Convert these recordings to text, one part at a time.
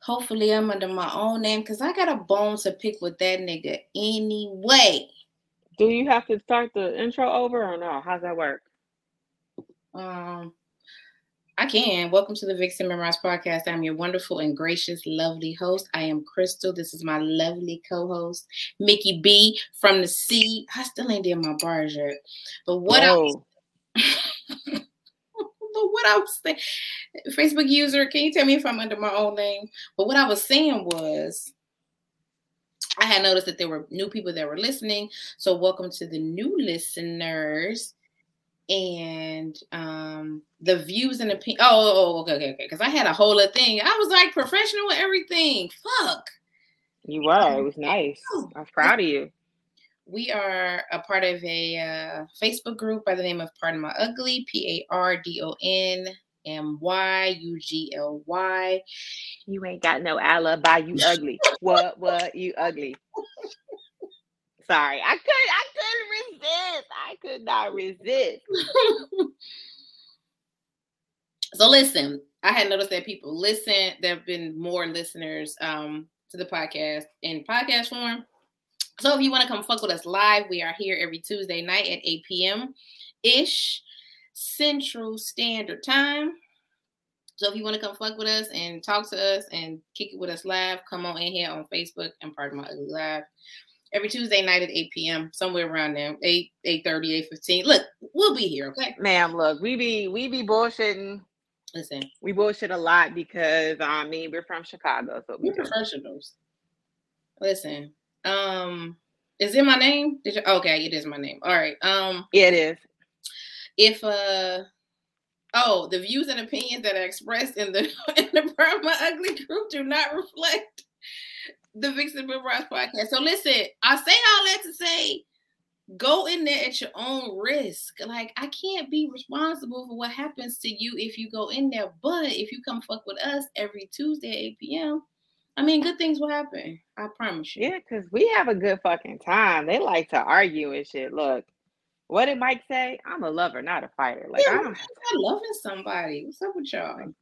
Hopefully, I'm under my own name because I got a bone to pick with that nigga anyway. Do you have to start the intro over or no? How's that work? Um, I can. Welcome to the Vixen Memorize podcast. I'm your wonderful and gracious, lovely host. I am Crystal. This is my lovely co-host, Mickey B from the C. I still ain't did my bars yet, but what else? but what I was saying, Facebook user, can you tell me if I'm under my own name? But what I was saying was, I had noticed that there were new people that were listening. So welcome to the new listeners and um the views and opinion. Oh, oh, oh, okay, okay, okay. Because I had a whole other thing. I was like professional with everything. Fuck. You were. It was nice. I was proud of you we are a part of a uh, Facebook group by the name of Pardon My Ugly, P A R D O N M Y U G L Y. You ain't got no alibi, you ugly. what, what, you ugly. Sorry, I could I couldn't resist. I could not resist. so listen, I had noticed that people listen, there have been more listeners um to the podcast in podcast form so if you want to come fuck with us live, we are here every Tuesday night at 8 p.m. ish Central Standard Time. So if you want to come fuck with us and talk to us and kick it with us live, come on in here on Facebook and Pardon My Ugly Live every Tuesday night at 8 p.m. somewhere around there, 8 8 30, 8 15. Look, we'll be here, okay? Ma'am, look, we be we be bullshitting. Listen, we bullshit a lot because I mean we're from Chicago, so we we're professionals. Listen, um, is it my name? Did you, okay, it is my name. All right. Um, yeah, it is. If uh, oh, the views and opinions that are expressed in the in the Burma Ugly group do not reflect the Vixen Memorize podcast. So listen, I say all that to say go in there at your own risk. Like I can't be responsible for what happens to you if you go in there. But if you come fuck with us every Tuesday at 8 p.m., I mean, good things will happen. I promise you. Yeah, because we have a good fucking time. They like to argue and shit. Look, what did Mike say? I'm a lover, not a fighter. Like yeah, I'm loving somebody. What's up with y'all?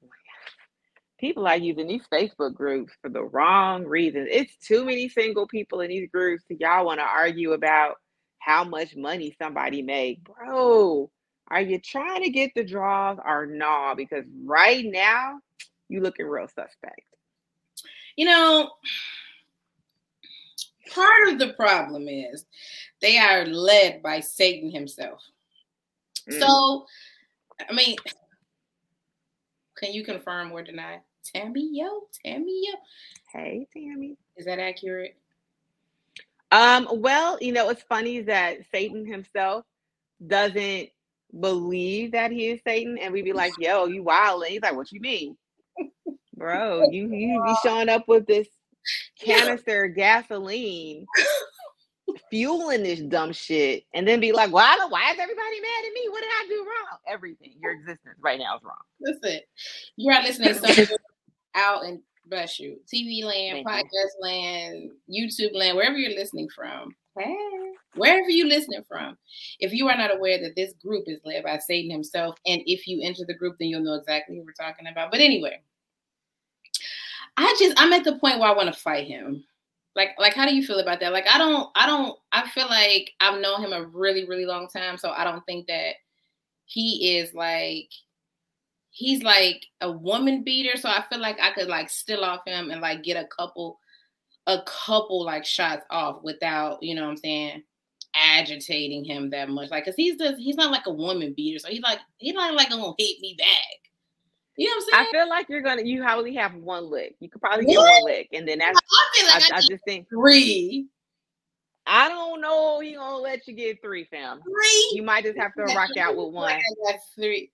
People are using these Facebook groups for the wrong reasons. It's too many single people in these groups. Y'all want to argue about how much money somebody make, bro. Are you trying to get the draws or? Nah? Because right now, you looking real suspect. You know, part of the problem is they are led by Satan himself. Mm. So, I mean, can you confirm or deny? Tammy, yo, Tammy, yo. Hey, Tammy. Is that accurate? Um, well, you know, it's funny that Satan himself doesn't believe that he is Satan, and we'd be like, yo, you wild. And he's like, what you mean? Bro. You you be showing up with this canister gasoline, fueling this dumb shit, and then be like, "Why? Why is everybody mad at me? What did I do wrong? Everything. Your existence right now is wrong." Listen, you're not listening to out and bless you, TV land, Thank podcast you. land, YouTube land, wherever you're listening from. Hey, wherever you listening from. If you are not aware that this group is led by Satan himself, and if you enter the group, then you'll know exactly who we're talking about. But anyway, I just I'm at the point where I want to fight him. Like like how do you feel about that? Like I don't I don't I feel like I've known him a really really long time, so I don't think that he is like he's like a woman beater. So I feel like I could like still off him and like get a couple a couple like shots off without you know what I'm saying agitating him that much. Like, cause he's just he's not like a woman beater, so he's like he's not like gonna hit me back. You know what I'm saying? I feel like you're gonna you probably have one lick. You could probably get one lick, and then that's. I feel like I, I, I just think three. I don't know. He gonna let you get three, fam. Three. You might just have to rock out with one. That's three.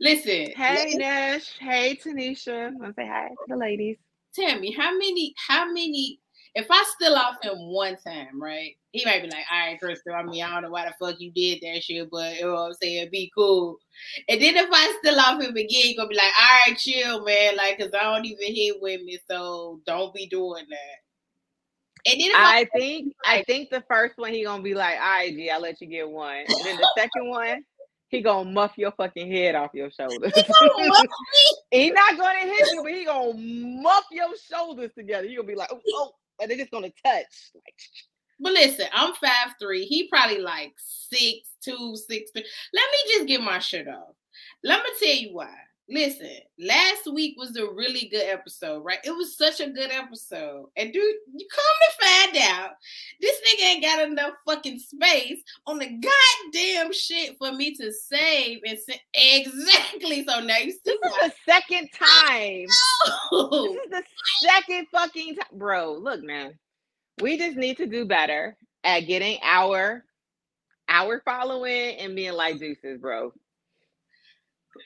Listen. Hey Nash. Hey Tanisha. I want to say hi to the ladies. Tell me how many how many if I still off him one time, right? He might be like, all right, Crystal, I mean, I don't know why the fuck you did that shit, but you know what I'm saying, be cool. And then if I still off him again, he gonna be like, all right, chill, man, like, cause I don't even hit women, so don't be doing that. And then I, I think like, I think the first one he gonna be like, all right, G, I'll let you get one. And then the second one, he gonna muff your fucking head off your shoulders. he not gonna hit you, but he gonna muff your shoulders together. You gonna be like, oh, oh, they're just gonna touch. Like, but listen, I'm five three. He probably like six two, six three. Let me just get my shit off. Let me tell you why. Listen, last week was a really good episode, right? It was such a good episode. And dude, you come to find out this nigga ain't got enough fucking space on the goddamn shit for me to save and send. Exactly. So now you this is the second time. This is the second fucking time. Bro, look, man. We just need to do better at getting our our following and being like deuces, bro.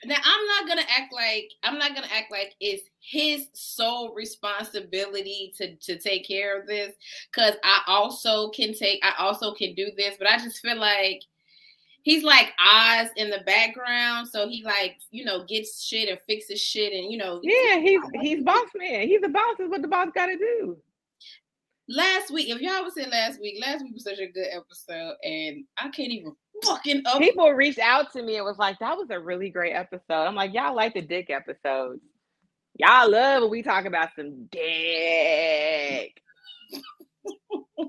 Now I'm not gonna act like I'm not gonna act like it's his sole responsibility to to take care of this because I also can take I also can do this, but I just feel like he's like Oz in the background, so he like you know gets shit and fixes shit and you know yeah he's he's boss man. He's the boss. Is what the boss got to do. Last week, if y'all was in last week, last week was such a good episode, and I can't even fucking up. People reached out to me and was like, that was a really great episode. I'm like, y'all like the dick episodes. Y'all love when we talk about some dick.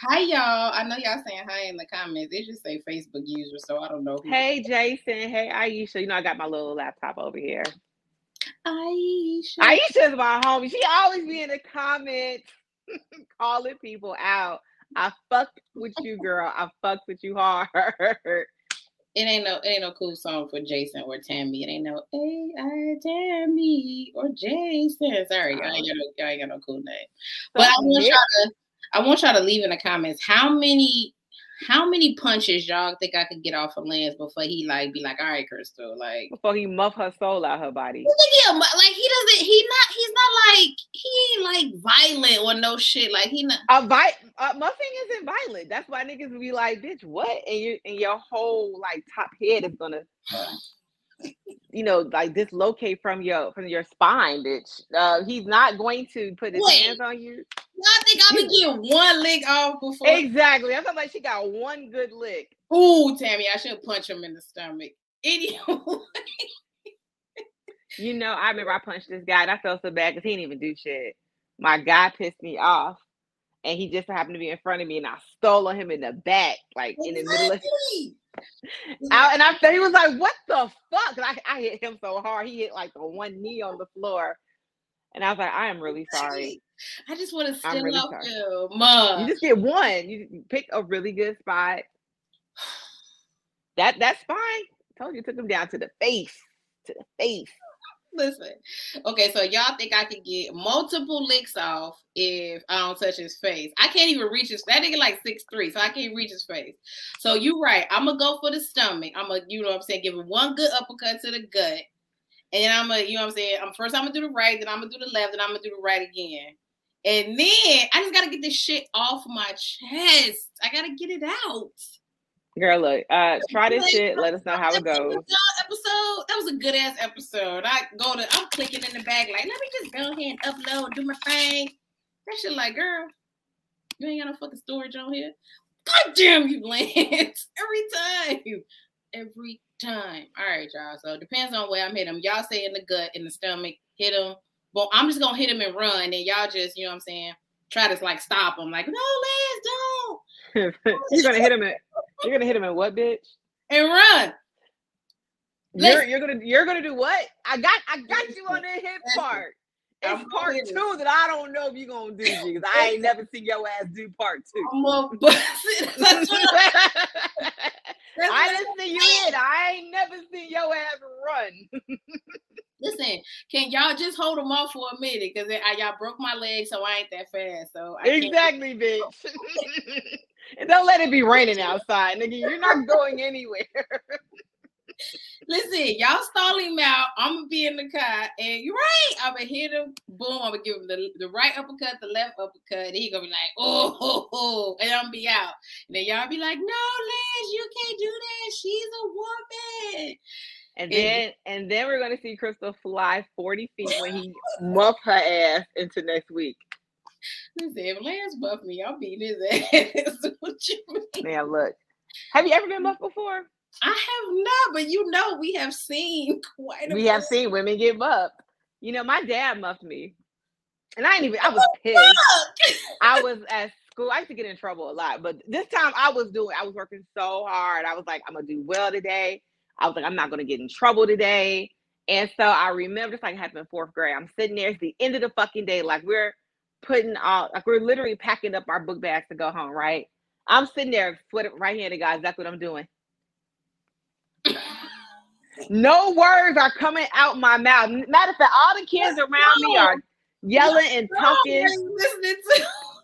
hi y'all. I know y'all saying hi in the comments. They just say Facebook user, so I don't know. hey Jason. Hey Aisha. You know I got my little laptop over here. Aisha. Aisha's my homie. She always be in the comments calling people out. I fucked with you, girl. I fucked with you hard. It ain't no, it ain't no cool song for Jason or Tammy. It ain't no A I Tammy or Jason. Sorry, y'all ain't got no, y'all ain't got no cool name. But I want y'all to, I want y'all to leave in the comments how many how many punches y'all think I could get off of Lance before he like be like, all right, Crystal, like before he muff her soul out her body? Yeah, like he doesn't. He not. He's not like he ain't like violent or no shit. Like he not. A vi- uh, muffing isn't violent. That's why niggas be like, bitch, what? And you and your whole like top head is gonna. you know, like dislocate from your from your spine, bitch. Uh, he's not going to put his Wait. hands on you. I think I'm gonna get one lick off before. Exactly. I felt like she got one good lick. Ooh, Tammy, I should punch him in the stomach. Idiot. you know, I remember I punched this guy and I felt so bad because he didn't even do shit. My guy pissed me off. And he just happened to be in front of me, and I stole on him in the back, like exactly. in the middle of. I, and I he was like, "What the fuck?" I, I hit him so hard, he hit like the one knee on the floor, and I was like, "I am really sorry." I just want to still really up you, Mom. You just get one. You pick a really good spot. That that's fine. I told you, took him down to the face, to the face. Listen, okay, so y'all think I could get multiple licks off if I don't touch his face? I can't even reach his. That nigga like six three, so I can't reach his face. So you right. I'm gonna go for the stomach. I'm gonna, you know, what I'm saying, give him one good uppercut to the gut, and then I'm gonna, you know, what I'm saying, I'm first I'm gonna do the right, then I'm gonna do the left, then I'm gonna do the right again. And then I just gotta get this shit off my chest. I gotta get it out. Girl, look, uh, try this shit. Let us know how it goes. Episode that was a good ass episode. I go to, I'm clicking in the bag, like, let me just go ahead and upload, do my thing. That shit, like, girl, you ain't got no fucking storage on here. God damn you, Lance! Every time, every time. All right, y'all. So it depends on where I'm hitting them. Y'all say in the gut, in the stomach, hit them. But I'm just gonna hit them and run, and y'all just, you know what I'm saying, try to like stop them. Like, no, Lance, don't. you're gonna hit him at you're gonna hit him at what, bitch? And run. You're you're gonna you're gonna do what? I got I got you on the hip part. It's part two that I don't know if you're gonna do because I ain't never seen your ass do part two. I'm a I didn't see you hit. I ain't never seen your ass run. Listen, can y'all just hold them off for a minute? Because y'all broke my leg, so I ain't that fast. So I exactly, bitch. and don't let it be raining outside, nigga. You're not going anywhere. Listen, y'all stall him out. I'm gonna be in the car, and you're right. I'm gonna hit him. Boom. I'm gonna give him the, the right uppercut, the left uppercut. And he gonna be like, oh, oh, oh, and I'm gonna be out. And then y'all be like, no, Liz, you can't do that. She's a woman. And then and then we're gonna see Crystal fly 40 feet when he muff her ass into next week. Listen, if Lance buff me, I'll beat his ass. what you mean? Man, look. Have you ever been buffed before? I have not, but you know, we have seen quite. A We have seen women give up. You know, my dad muffed me, and I didn't even. I was pissed. I was at school. I used to get in trouble a lot, but this time I was doing. I was working so hard. I was like, I'm gonna do well today. I was like, I'm not gonna get in trouble today. And so I remember this like happened in fourth grade. I'm sitting there. It's the end of the fucking day. Like we're putting all like we're literally packing up our book bags to go home. Right. I'm sitting there, foot right handed, guys. That's what I'm doing. No words are coming out my mouth. Matter of fact, all the kids around me are yelling and talking.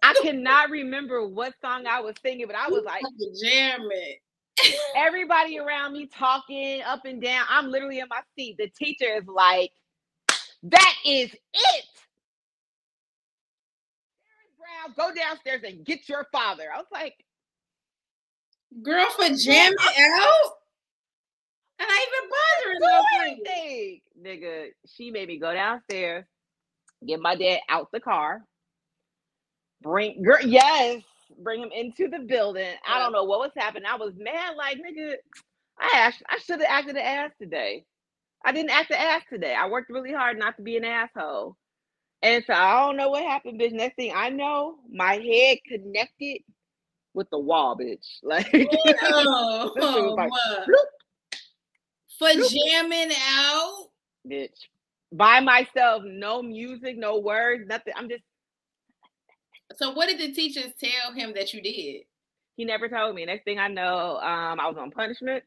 I cannot remember what song I was singing, but I was like jamming. Everybody around me talking up and down. I'm literally in my seat. The teacher is like, "That is it." Brown, go downstairs and get your father. I was like, "Girl, for jamming out." And I even bothering anything. Nigga, she made me go downstairs, get my dad out the car, bring girl, yes, bring him into the building. I don't know what was happening. I was mad, like nigga. I asked, I should have acted an ass today. I didn't act an ass today. I worked really hard not to be an asshole. And so I don't know what happened, bitch. Next thing I know, my head connected with the wall, bitch. Like, oh, oh like for jamming out, bitch. By myself, no music, no words, nothing. I'm just so what did the teachers tell him that you did? He never told me. Next thing I know, um, I was on punishment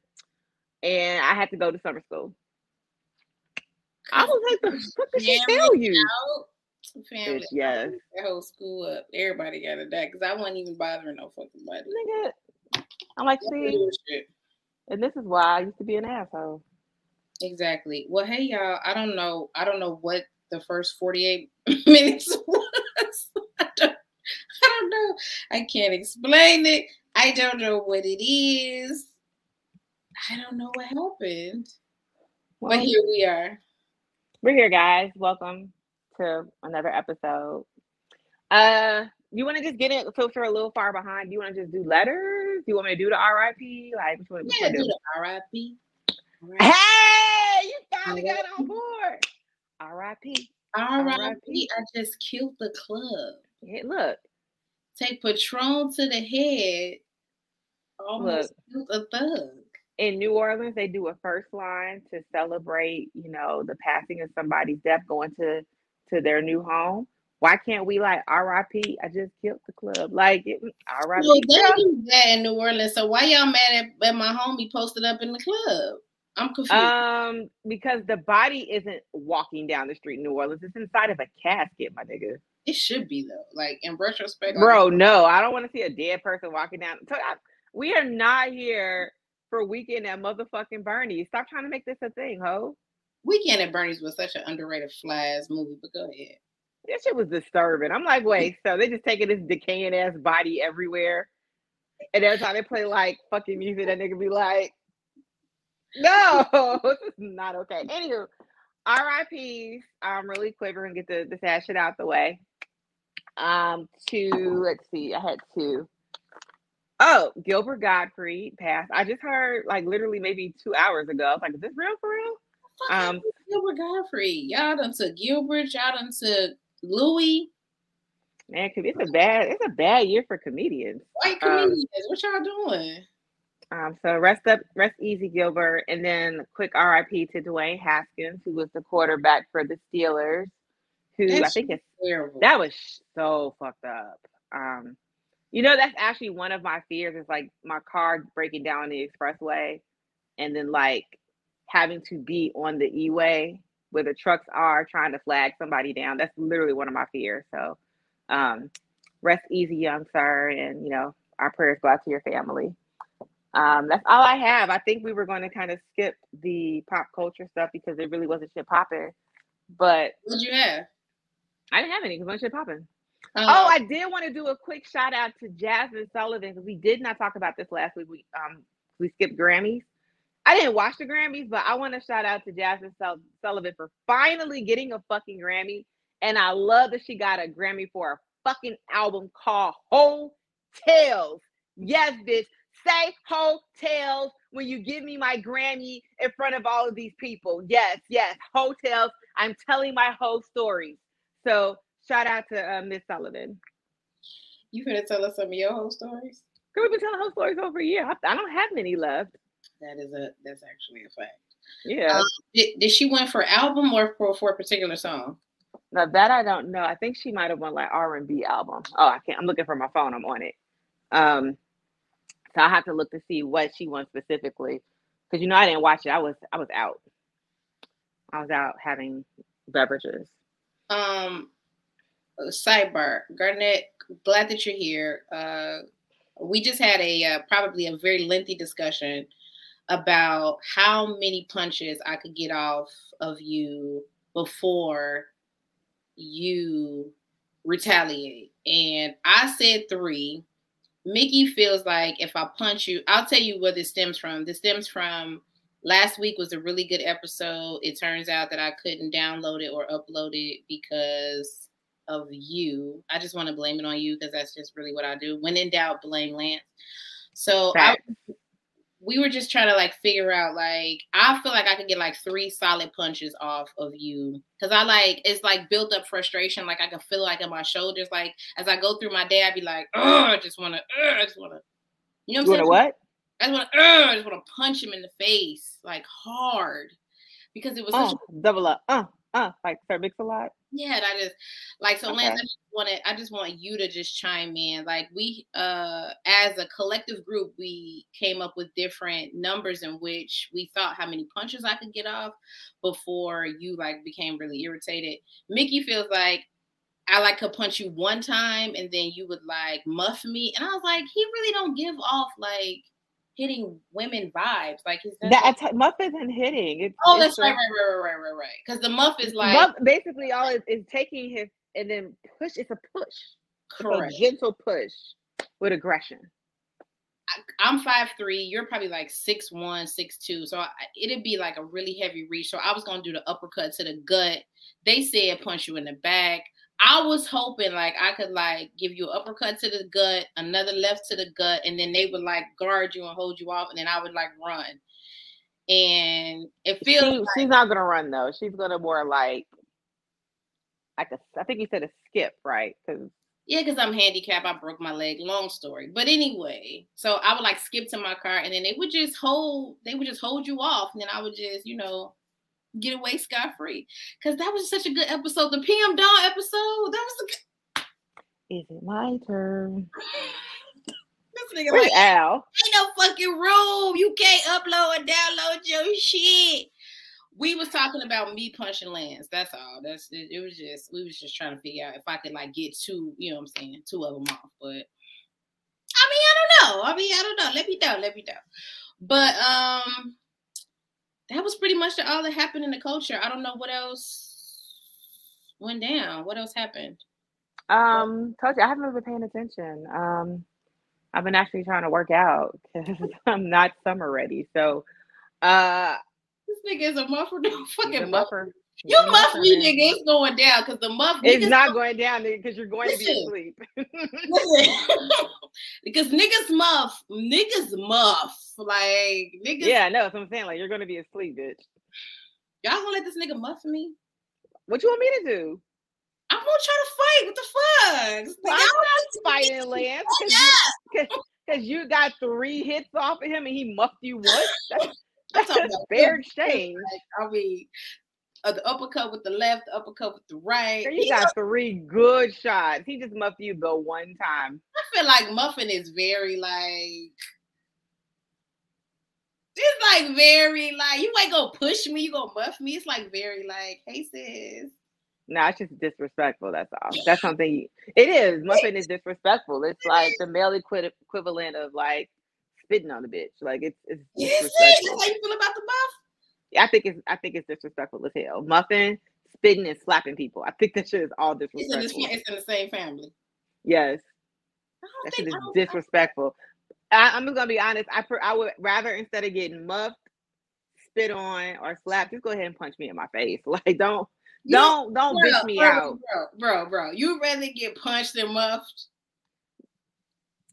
and I had to go to summer school. I was like, what did she tell you? Out? Family, Bitch, yes. That whole school up. Everybody got a that because I wasn't even bothering no fucking body. Nigga, I'm like, see, and this is why I used to be an asshole. Exactly. Well, hey y'all, I don't know. I don't know what the first 48 minutes was. I don't I don't know. I can't explain it. I don't know what it is. I don't know what happened. Well, but here we are. We're here, guys. Welcome to another episode. Uh, you want to just get it so we're a little far behind? Do you want to just do letters? Do you want me to do the RIP? Like, one? Yeah, do the RIP. Hey, you finally got on board. RIP. RIP. I just killed the club. Hey, look, take Patron to the head, almost Look, a thug. In New Orleans, they do a first line to celebrate, you know, the passing of somebody's death, going to to their new home. Why can't we like RIP? I just killed the club. Like it, RIP. Well, they do that in New Orleans. So why y'all mad at, at my homie posted up in the club? I'm confused. Um, because the body isn't walking down the street in New Orleans. It's inside of a casket, my nigga. It should be though. Like in retrospect, bro. No, I don't want to see a dead person walking down. So I, we are not here for weekend at motherfucking Bernie. Stop trying to make this a thing, ho. Weekend at Bernie's was such an underrated fly movie, but go ahead. That shit was disturbing. I'm like, wait, so they just taking this decaying ass body everywhere, and every time they play like fucking music, that nigga be like, no, this is not okay. Anywho, RIPs. Um, really quick, we're gonna get the, the sad shit out the way. Um, to let's see, I had two. Oh, Gilbert Gottfried passed. I just heard like literally maybe two hours ago. I was like, is this real for real? Um, Gilbert Gottfried. Y'all done to Gilbert, y'all done to Louis. Man, it's a bad, it's a bad year for comedians. White um, comedians, um, what y'all doing? Um, so rest up, rest easy, Gilbert, and then quick RIP to Dwayne Haskins, who was the quarterback for the Steelers who that's I think is terrible. That was so fucked up. Um, you know, that's actually one of my fears is like my car breaking down the expressway and then like having to be on the E-way where the trucks are trying to flag somebody down. That's literally one of my fears. So um rest easy, young sir, and you know, our prayers go out to your family. Um, that's all I have. I think we were going to kind of skip the pop culture stuff because it really wasn't shit popping. But what you have? I didn't have any because shit popping. Uh, oh, I did want to do a quick shout out to Jazmine Sullivan because we did not talk about this last week. We um we skipped Grammys. I didn't watch the Grammys, but I want to shout out to Jazmine Sullivan for finally getting a fucking Grammy. And I love that she got a Grammy for a fucking album called Tales. Yes, bitch. say hotels when you give me my Grammy in front of all of these people. Yes, yes, hotels. I'm telling my whole story. So shout out to uh, Miss Sullivan. You gonna tell us some of your whole stories? Girl, we've been telling whole stories over a year. I, I, don't have many left. That is a that's actually a fact. Yeah. Um, did, did she win for album or for, for a particular song? Now that I don't know. I think she might have won like R and B album. Oh, I can't. I'm looking for my phone. I'm on it. Um, so I have to look to see what she won specifically, because you know I didn't watch it. I was I was out. I was out having beverages. Um, sidebar, Garnett. Glad that you're here. Uh, we just had a uh, probably a very lengthy discussion about how many punches I could get off of you before you retaliate. And I said three. Mickey feels like if I punch you, I'll tell you where this stems from. This stems from last week was a really good episode. It turns out that I couldn't download it or upload it because of you. I just want to blame it on you because that's just really what I do. When in doubt, blame Lance. So I, we were just trying to like figure out like I feel like I could get like three solid punches off of you because I like it's like built up frustration. Like I can feel like in my shoulders. Like as I go through my day, I'd be like, oh, I just want to, I just want to, you know what I'm saying? What? I just want to, I just want to punch him in the face like hard because it was uh, double up, uh, uh, like Sir Mix a lot. Yeah, and I just like so, okay. Lance. I just wanted, I just want you to just chime in. Like we, uh, as a collective group, we came up with different numbers in which we thought how many punches I could get off before you like became really irritated. Mickey feels like I like could punch you one time and then you would like muff me, and I was like, he really don't give off like hitting women vibes. Like he's that like, Muff isn't hitting. It's, oh, it's that's right, right, right, right, right, right. Because the Muff is like Muff basically all is, is taking his and then push. It's a push. Correct. It's a gentle push with aggression. I, am five three. You're probably like six one, six two. So I, it'd be like a really heavy reach. So I was gonna do the uppercut to the gut. They said punch you in the back. I was hoping like I could like give you an uppercut to the gut, another left to the gut, and then they would like guard you and hold you off, and then I would like run. And it feels she, like, she's not gonna run though. She's gonna more like like a I think you said a skip, right? Because yeah, because I'm handicapped. I broke my leg. Long story. But anyway, so I would like skip to my car and then they would just hold they would just hold you off. And then I would just, you know, get away scot free. Because that was such a good episode. The PM Dawn episode, that was a good. Is it my turn? this nigga like, Al? Ain't no fucking room. You can't upload and download your shit. We was talking about me punching Lance. That's all. That's it, it, was just we was just trying to figure out if I could like get two, you know what I'm saying, two of them off. But I mean, I don't know. I mean, I don't know. Let me know. Let me know. But um that was pretty much all that happened in the culture. I don't know what else went down. What else happened? Um, told you I haven't been paying attention. Um, I've been actually trying to work out because I'm not summer ready. So, uh, this nigga is a muffer. No fucking muffer. You muff me, nigga. It's going down because the muff. It's not going down nigga, because you're going listen, to be asleep. listen, because niggas muff, niggas muff, like niggas. Yeah, no, that's what I'm saying. Like you're going to be asleep, bitch. Y'all gonna let this nigga muff me? What you want me to do? I'm gonna try to fight. What the fuck? Well, I'm not fighting, Lance, because you, you, got three hits off of him and he muffed you once. That's, that's a fair exchange. I mean, uh, the uppercut with the left, the uppercut with the right. You got three good shots. He just muffed you the one time. I feel like Muffin is very like it's like very like you ain't gonna push me, you gonna muff me. It's like very like, hey sis. No, nah, it's just disrespectful. That's all. That's something. You, it is. Muffin is disrespectful. It's like the male equivalent of like spitting on the bitch. Like it's it's disrespectful. How you feel about the muff? I think it's I think it's disrespectful as hell. Muffin, spitting and slapping people. I think that shit is all disrespectful. It's in the, it's in the same family. Yes. That shit is disrespectful. I, am gonna be honest. I I would rather instead of getting muffed, spit on, or slapped, just go ahead and punch me in my face. Like don't you don't don't bro, bitch me bro, out, bro, bro, bro. You rather get punched than muffed?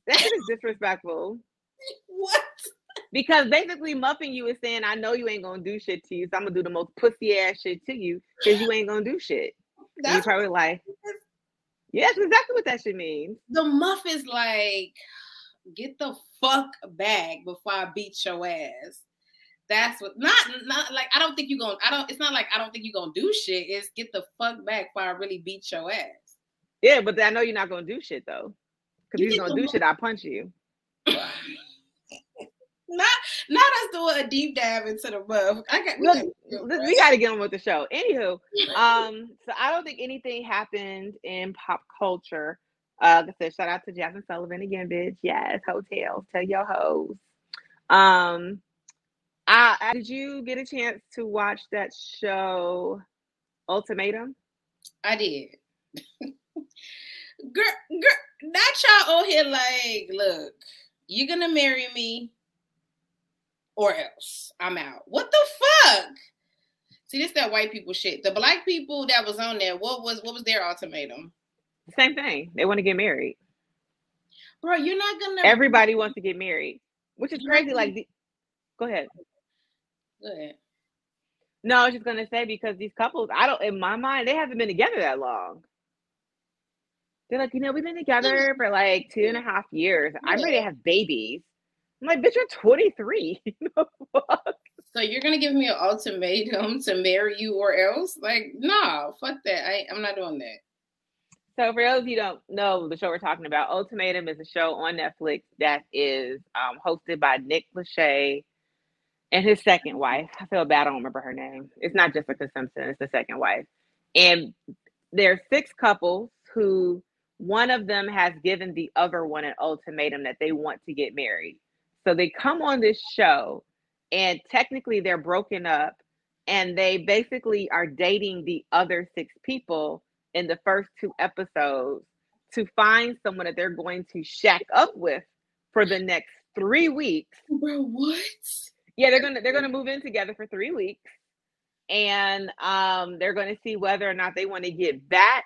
That is disrespectful. what? Because basically, muffing you is saying, "I know you ain't gonna do shit to you, so I'm gonna do the most pussy ass shit to you because you ain't gonna do shit." That's you probably like, yeah, that's exactly what that should mean. The muff is like, get the fuck back before I beat your ass. That's what not not like I don't think you gonna I don't it's not like I don't think you gonna do shit. It's get the fuck back before I really beat your ass. Yeah, but I know you're not gonna do shit though. Cause you you're gonna do shit, I'll punch you. not not us doing a deep dive into the buff. I got Look, we got to get on with the show. Anywho, um, so I don't think anything happened in pop culture. Uh, I shout out to Jazmine Sullivan again, bitch. Yes, hotels, tell your hoes. Um, I, I did you get a chance to watch that show, Ultimatum? I did. girl, girl, not y'all on here like, look, you're gonna marry me or else I'm out. What the fuck? See, this that white people shit. The black people that was on there, what was what was their ultimatum? Same thing. They want to get married. Bro, you're not gonna everybody wants to get married, which is crazy. Like the... go ahead. Go ahead. No, I was just gonna say because these couples, I don't in my mind, they haven't been together that long. They're like, you know, we've been together for like two and a half years. I'm ready to have babies. I'm like, bitch, you're 23. so you're gonna give me an ultimatum to marry you or else? Like, no, fuck that. I, I'm not doing that. So for those of you don't know the show we're talking about, Ultimatum is a show on Netflix that is um, hosted by Nick Lachey and his second wife. I feel bad, I don't remember her name. It's not Jessica Simpson, it's the second wife. And there are six couples who one of them has given the other one an ultimatum that they want to get married. So they come on this show, and technically they're broken up, and they basically are dating the other six people in the first two episodes to find someone that they're going to shack up with for the next three weeks. Bro, what? Yeah, they're gonna they're gonna move in together for three weeks, and um, they're gonna see whether or not they want to get back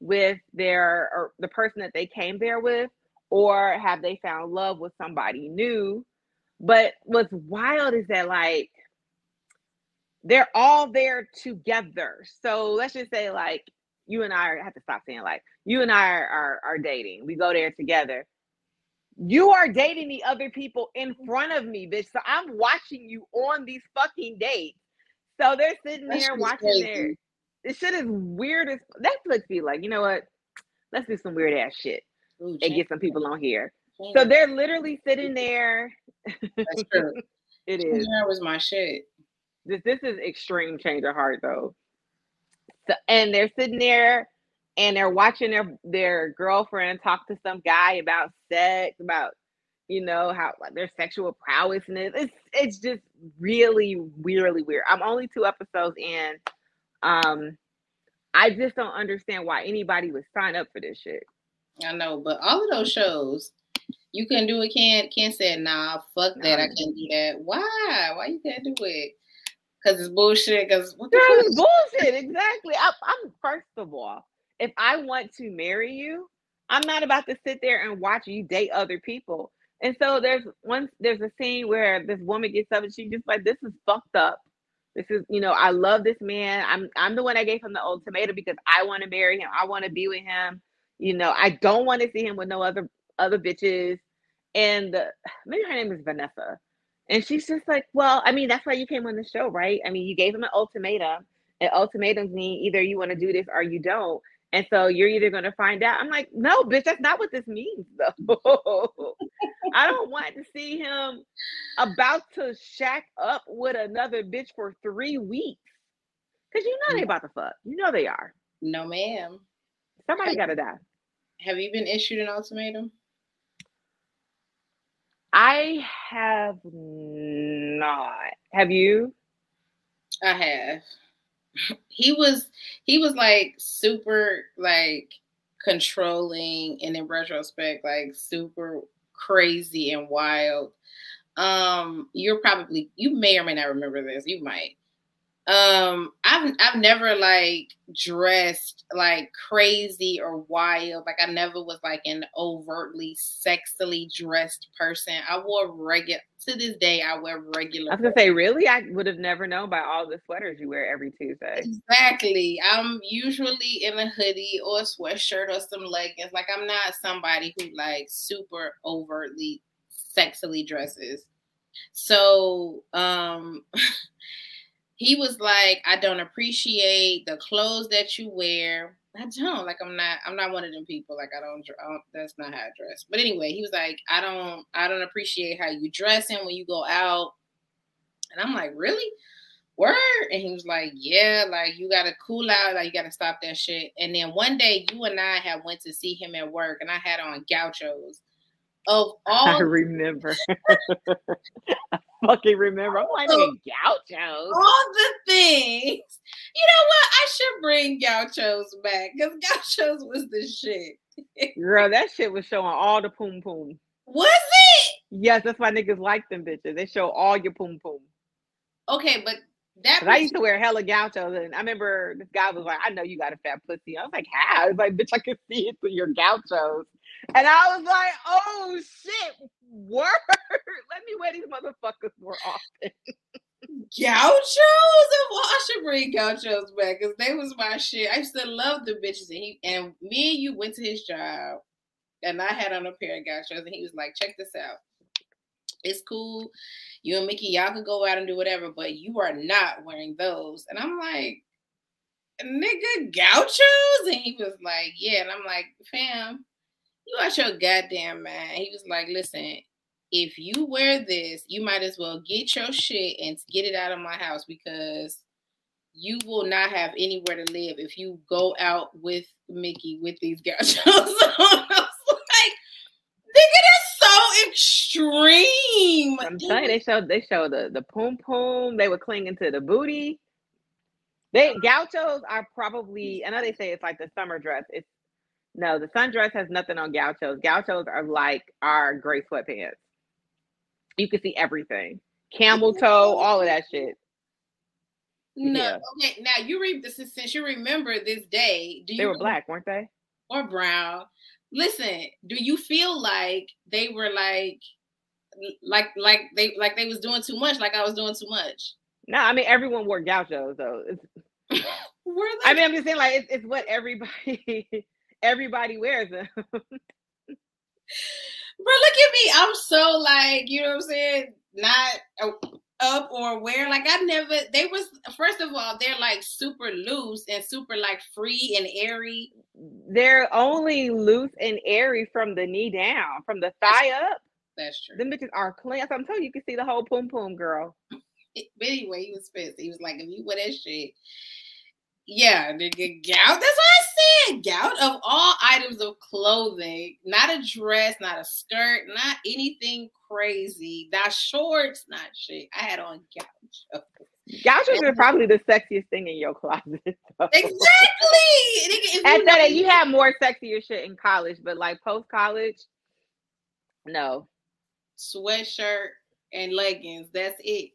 with their or the person that they came there with, or have they found love with somebody new? But what's wild is that like they're all there together. So let's just say like you and I are, I have to stop saying like you and I are, are, are dating. We go there together. You are dating the other people in front of me, bitch. So I'm watching you on these fucking dates. So they're sitting there watching their this shit is weird as Netflix be like, you know what? Let's do some weird ass shit Ooh, and get some people on here. So they're literally sitting there. That's true. it is. That was my shit. This this is extreme change of heart though. So, and they're sitting there and they're watching their their girlfriend talk to some guy about sex, about you know how like their sexual prowess, and it's it's just really really weird. I'm only two episodes in. Um, I just don't understand why anybody would sign up for this shit. I know, but all of those shows, you can do it. Can't can't say nah. Fuck that. I can't do that. Why? Why you can't do it? Because it's bullshit. Because what the it's bullshit. Exactly. I, I'm first of all, if I want to marry you, I'm not about to sit there and watch you date other people. And so there's one there's a scene where this woman gets up and she's just like, This is fucked up. This is, you know, I love this man. I'm I'm the one that gave him the ultimatum because I want to marry him. I want to be with him. You know, I don't want to see him with no other other bitches. And the, maybe her name is Vanessa. And she's just like, well, I mean, that's why you came on the show, right? I mean, you gave him an ultimatum. And ultimatums mean either you want to do this or you don't. And so you're either going to find out. I'm like, no, bitch, that's not what this means, though. I don't want to see him about to shack up with another bitch for three weeks. Because you know they mm. about to fuck. You know they are. No, ma'am. Somebody got to die. Have you been issued an ultimatum? I have not. Have you? I have. He was he was like super like controlling and in retrospect like super crazy and wild. Um you're probably you may or may not remember this. You might. Um, I've I've never like dressed like crazy or wild. Like I never was like an overtly sexily dressed person. I wore regular to this day. I wear regular. I was gonna say, really, I would have never known by all the sweaters you wear every Tuesday. Exactly. I'm usually in a hoodie or a sweatshirt or some leggings. Like I'm not somebody who like super overtly sexily dresses. So um he was like, I don't appreciate the clothes that you wear. I don't like. I'm not. I'm not one of them people. Like I don't. I don't that's not how I dress. But anyway, he was like, I don't. I don't appreciate how you dressing when you go out. And I'm like, really? Word? And he was like, yeah. Like you gotta cool out. Like you gotta stop that shit. And then one day, you and I had went to see him at work, and I had on gauchos of all. I remember. I fucking remember. I'm like, gauchos. All the things. You know what? I should bring gauchos back because gauchos was the shit. Girl, that shit was showing all the poom poom. Was it? Yes, that's why niggas like them bitches. They show all your poom poom. Okay, but that I used to wear hella gauchos, and I remember this guy was like, "I know you got a fat pussy." I was like, "How?" It's like, "Bitch, I can see it through your gauchos." And I was like, "Oh shit, word! Let me wear these motherfuckers more often." gauchos? Well, I should bring gauchos back because they was my shit. I used to love the bitches, and he and me and you went to his job, and I had on a pair of gauchos, and he was like, "Check this out." It's cool. You and Mickey, y'all can go out and do whatever, but you are not wearing those. And I'm like, nigga, gauchos? And he was like, yeah. And I'm like, fam, you out your goddamn man. He was like, listen, if you wear this, you might as well get your shit and get it out of my house because you will not have anywhere to live if you go out with Mickey with these gauchos. I was like, nigga, that's so extreme. I'm telling you, they showed they showed the the poom poom. They were clinging to the booty. They gauchos are probably. I know they say it's like the summer dress. It's no, the sundress has nothing on gauchos. Gauchos are like our gray sweatpants. You can see everything. Camel toe, all of that shit. No, yeah. okay. Now you read this since you remember this day. Do you they were black, weren't they? Or brown. Listen, do you feel like they were like like like they like they was doing too much, like I was doing too much? No, I mean everyone wore gauchos though. I mean, I'm just saying like it's, it's what everybody everybody wears them. But look at me. I'm so like, you know what I'm saying? Not up or where. Like I never they was first of all, they're like super loose and super like free and airy. They're only loose and airy from the knee down, from the thigh That's up. That's true. Them bitches are clean. So I'm telling you, you can see the whole poom poom girl. But anyway, he was pissed. He was like, if you wear that shit, yeah, nigga, gout. That's what I Gout of all items of clothing, not a dress, not a skirt, not anything crazy, not shorts, not shit. I had on gout. Gauchos are probably the sexiest thing in your closet. So. Exactly. At that, you had more sexier shit in college, but like post college, no. Sweatshirt, and leggings. That's it.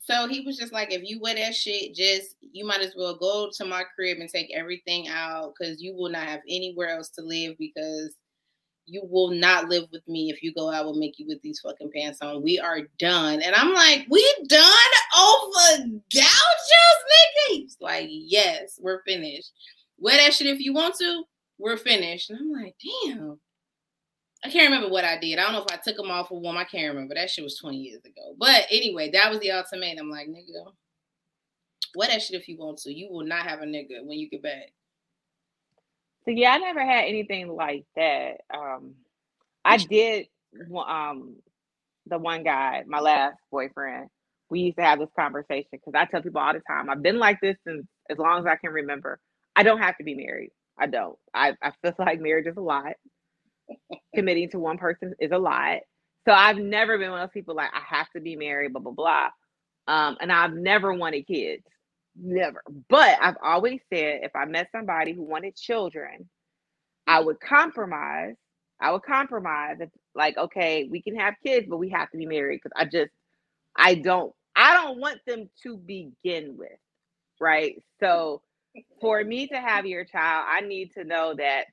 So he was just like, if you wear that shit, just you might as well go to my crib and take everything out because you will not have anywhere else to live because you will not live with me if you go out with Mickey with these fucking pants on. We are done. And I'm like, we done over gauchos, nigga? Like, yes, we're finished. Wear that shit if you want to. We're finished. And I'm like, damn. I can't remember what I did. I don't know if I took them off or one. I can't remember. That shit was 20 years ago. But anyway, that was the ultimatum. I'm like, nigga, what that shit if you want to. You will not have a nigga when you get back. So yeah, I never had anything like that. Um I did um the one guy, my last boyfriend, we used to have this conversation because I tell people all the time, I've been like this since as long as I can remember. I don't have to be married. I don't. I, I feel like marriage is a lot committing to one person is a lot. So I've never been one of those people like I have to be married, blah blah blah. Um, and I've never wanted kids, never. But I've always said if I met somebody who wanted children, I would compromise. I would compromise. If, like, okay, we can have kids, but we have to be married because I just, I don't, I don't want them to begin with. right? So for me to have your child, I need to know that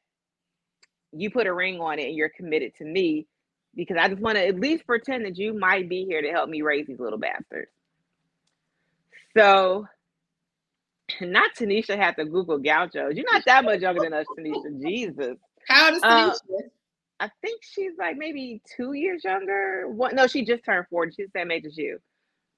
you put a ring on it and you're committed to me because I just want to at least pretend that you might be here to help me raise these little bastards. So, not Tanisha had to Google gauchos. You're not that much younger than us, Tanisha. Jesus. How old is uh, Tanisha? Uh, I think she's like maybe two years younger. What? No, she just turned 40. She's the same age as you.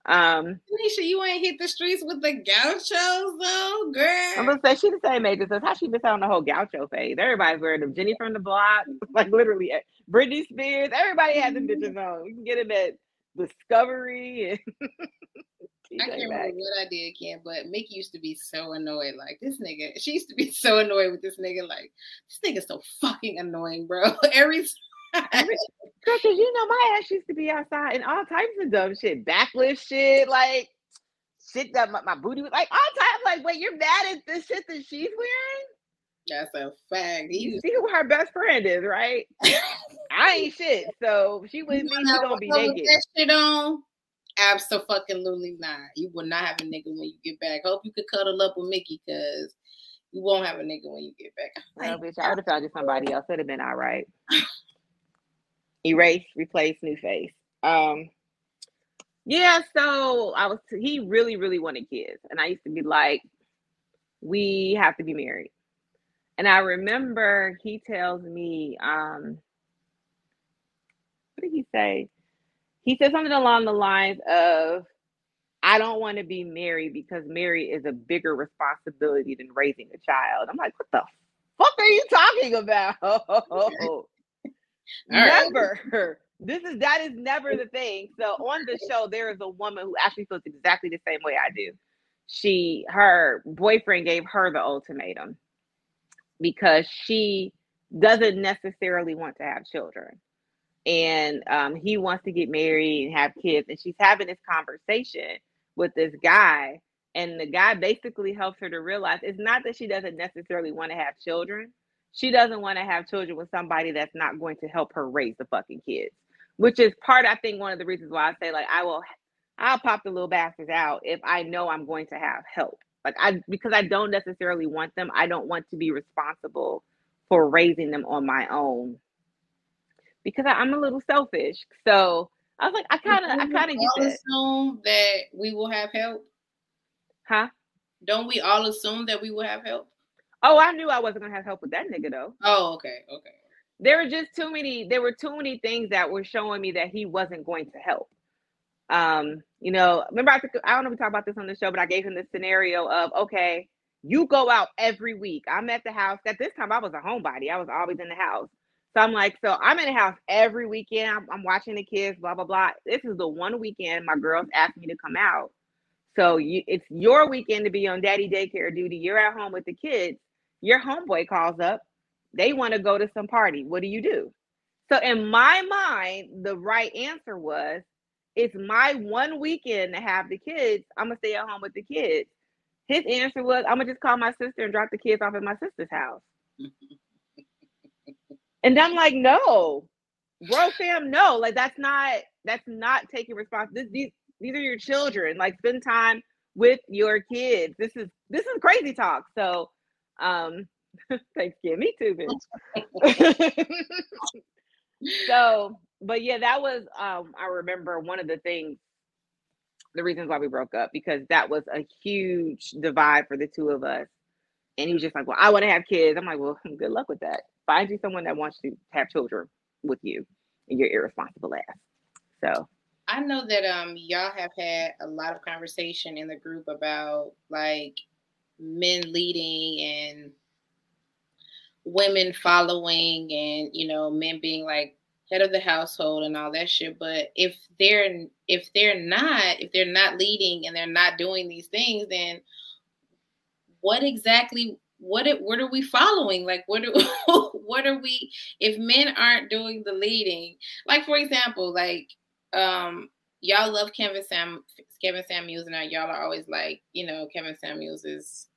Um, Tanisha, you ain't hit the streets with the gauchos though, girl. I'm gonna say she's the same age as us. How she missed out on the whole gaucho phase? Everybody's wearing them. Jenny from the block, like literally eh, Britney Spears. Everybody has them bitches on. You can get them at Discovery and I can't remember what I did, Ken, but Mickey used to be so annoyed. Like this nigga, she used to be so annoyed with this nigga. Like this nigga's so fucking annoying, bro. Every time. Girl, cause you know my ass used to be outside and all types of dumb shit, backlist shit, like shit that my, my booty was like all times. Like, wait, you're mad at the shit that she's wearing? That's a fact. You see who her best friend is, right? I ain't shit. So she with me, she gonna be naked. That shit on. Absolutely not. You will not have a nigga when you get back. Hope you could cuddle up with Mickey because you won't have a nigga when you get back. Well, bitch, I would have found you somebody else. It'd have been all right. Erase, replace, new face. Um, yeah. So I was. He really, really wanted kids, and I used to be like, "We have to be married." And I remember he tells me, um, what did he say? He said something along the lines of, I don't want to be married because married is a bigger responsibility than raising a child. I'm like, what the fuck are you talking about? never. Right. This is that is never the thing. So on the show, there is a woman who actually feels exactly the same way I do. She her boyfriend gave her the ultimatum because she doesn't necessarily want to have children and um, he wants to get married and have kids and she's having this conversation with this guy and the guy basically helps her to realize it's not that she doesn't necessarily want to have children she doesn't want to have children with somebody that's not going to help her raise the fucking kids which is part i think one of the reasons why i say like i will i'll pop the little bastards out if i know i'm going to have help like i because i don't necessarily want them i don't want to be responsible for raising them on my own because I, am a little selfish. So I was like, I kind of, I kind of get that. Assume that we will have help, huh? Don't we all assume that we will have help? Oh, I knew I wasn't gonna have help with that nigga though. Oh, okay, okay. There were just too many. There were too many things that were showing me that he wasn't going to help. Um, you know, remember I, I don't know if we talked about this on the show, but I gave him the scenario of okay, you go out every week. I'm at the house. At this time, I was a homebody. I was always in the house. So I'm like, so I'm in the house every weekend. I'm, I'm, watching the kids, blah blah blah. This is the one weekend my girls asked me to come out. So you, it's your weekend to be on daddy daycare duty. You're at home with the kids. Your homeboy calls up. They want to go to some party. What do you do? So in my mind, the right answer was, it's my one weekend to have the kids. I'm gonna stay at home with the kids. His answer was, I'm gonna just call my sister and drop the kids off at my sister's house. And I'm like, no, bro, fam, no, like that's not that's not taking responsibility. These these are your children. Like spend time with your kids. This is this is crazy talk. So um thanks, kid. Me too, bitch. so, but yeah, that was um I remember one of the things the reasons why we broke up because that was a huge divide for the two of us. And he was just like, Well, I want to have kids. I'm like, Well, good luck with that find you someone that wants to have children with you and you're irresponsible ass. So I know that um y'all have had a lot of conversation in the group about like men leading and women following and you know men being like head of the household and all that shit but if they're if they're not if they're not leading and they're not doing these things then what exactly what it, what are we following? Like what are, what are we if men aren't doing the leading? Like for example, like um y'all love Kevin Sam Kevin Samuels and y'all are always like, you know, Kevin Samuels is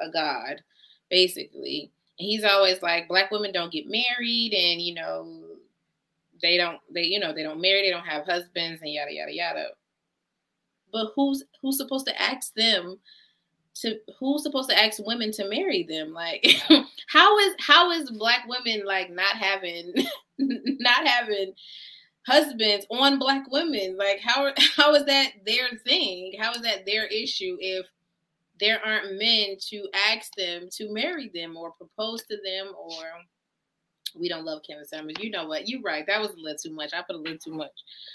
a god, basically. And he's always like black women don't get married and you know they don't they you know they don't marry, they don't have husbands and yada yada yada. But who's who's supposed to ask them to who's supposed to ask women to marry them? Like, how is how is black women like not having not having husbands on black women? Like, how how is that their thing? How is that their issue if there aren't men to ask them to marry them or propose to them or we don't love Kevin Samuels. You know what? You're right. That was a little too much. I put a little too much.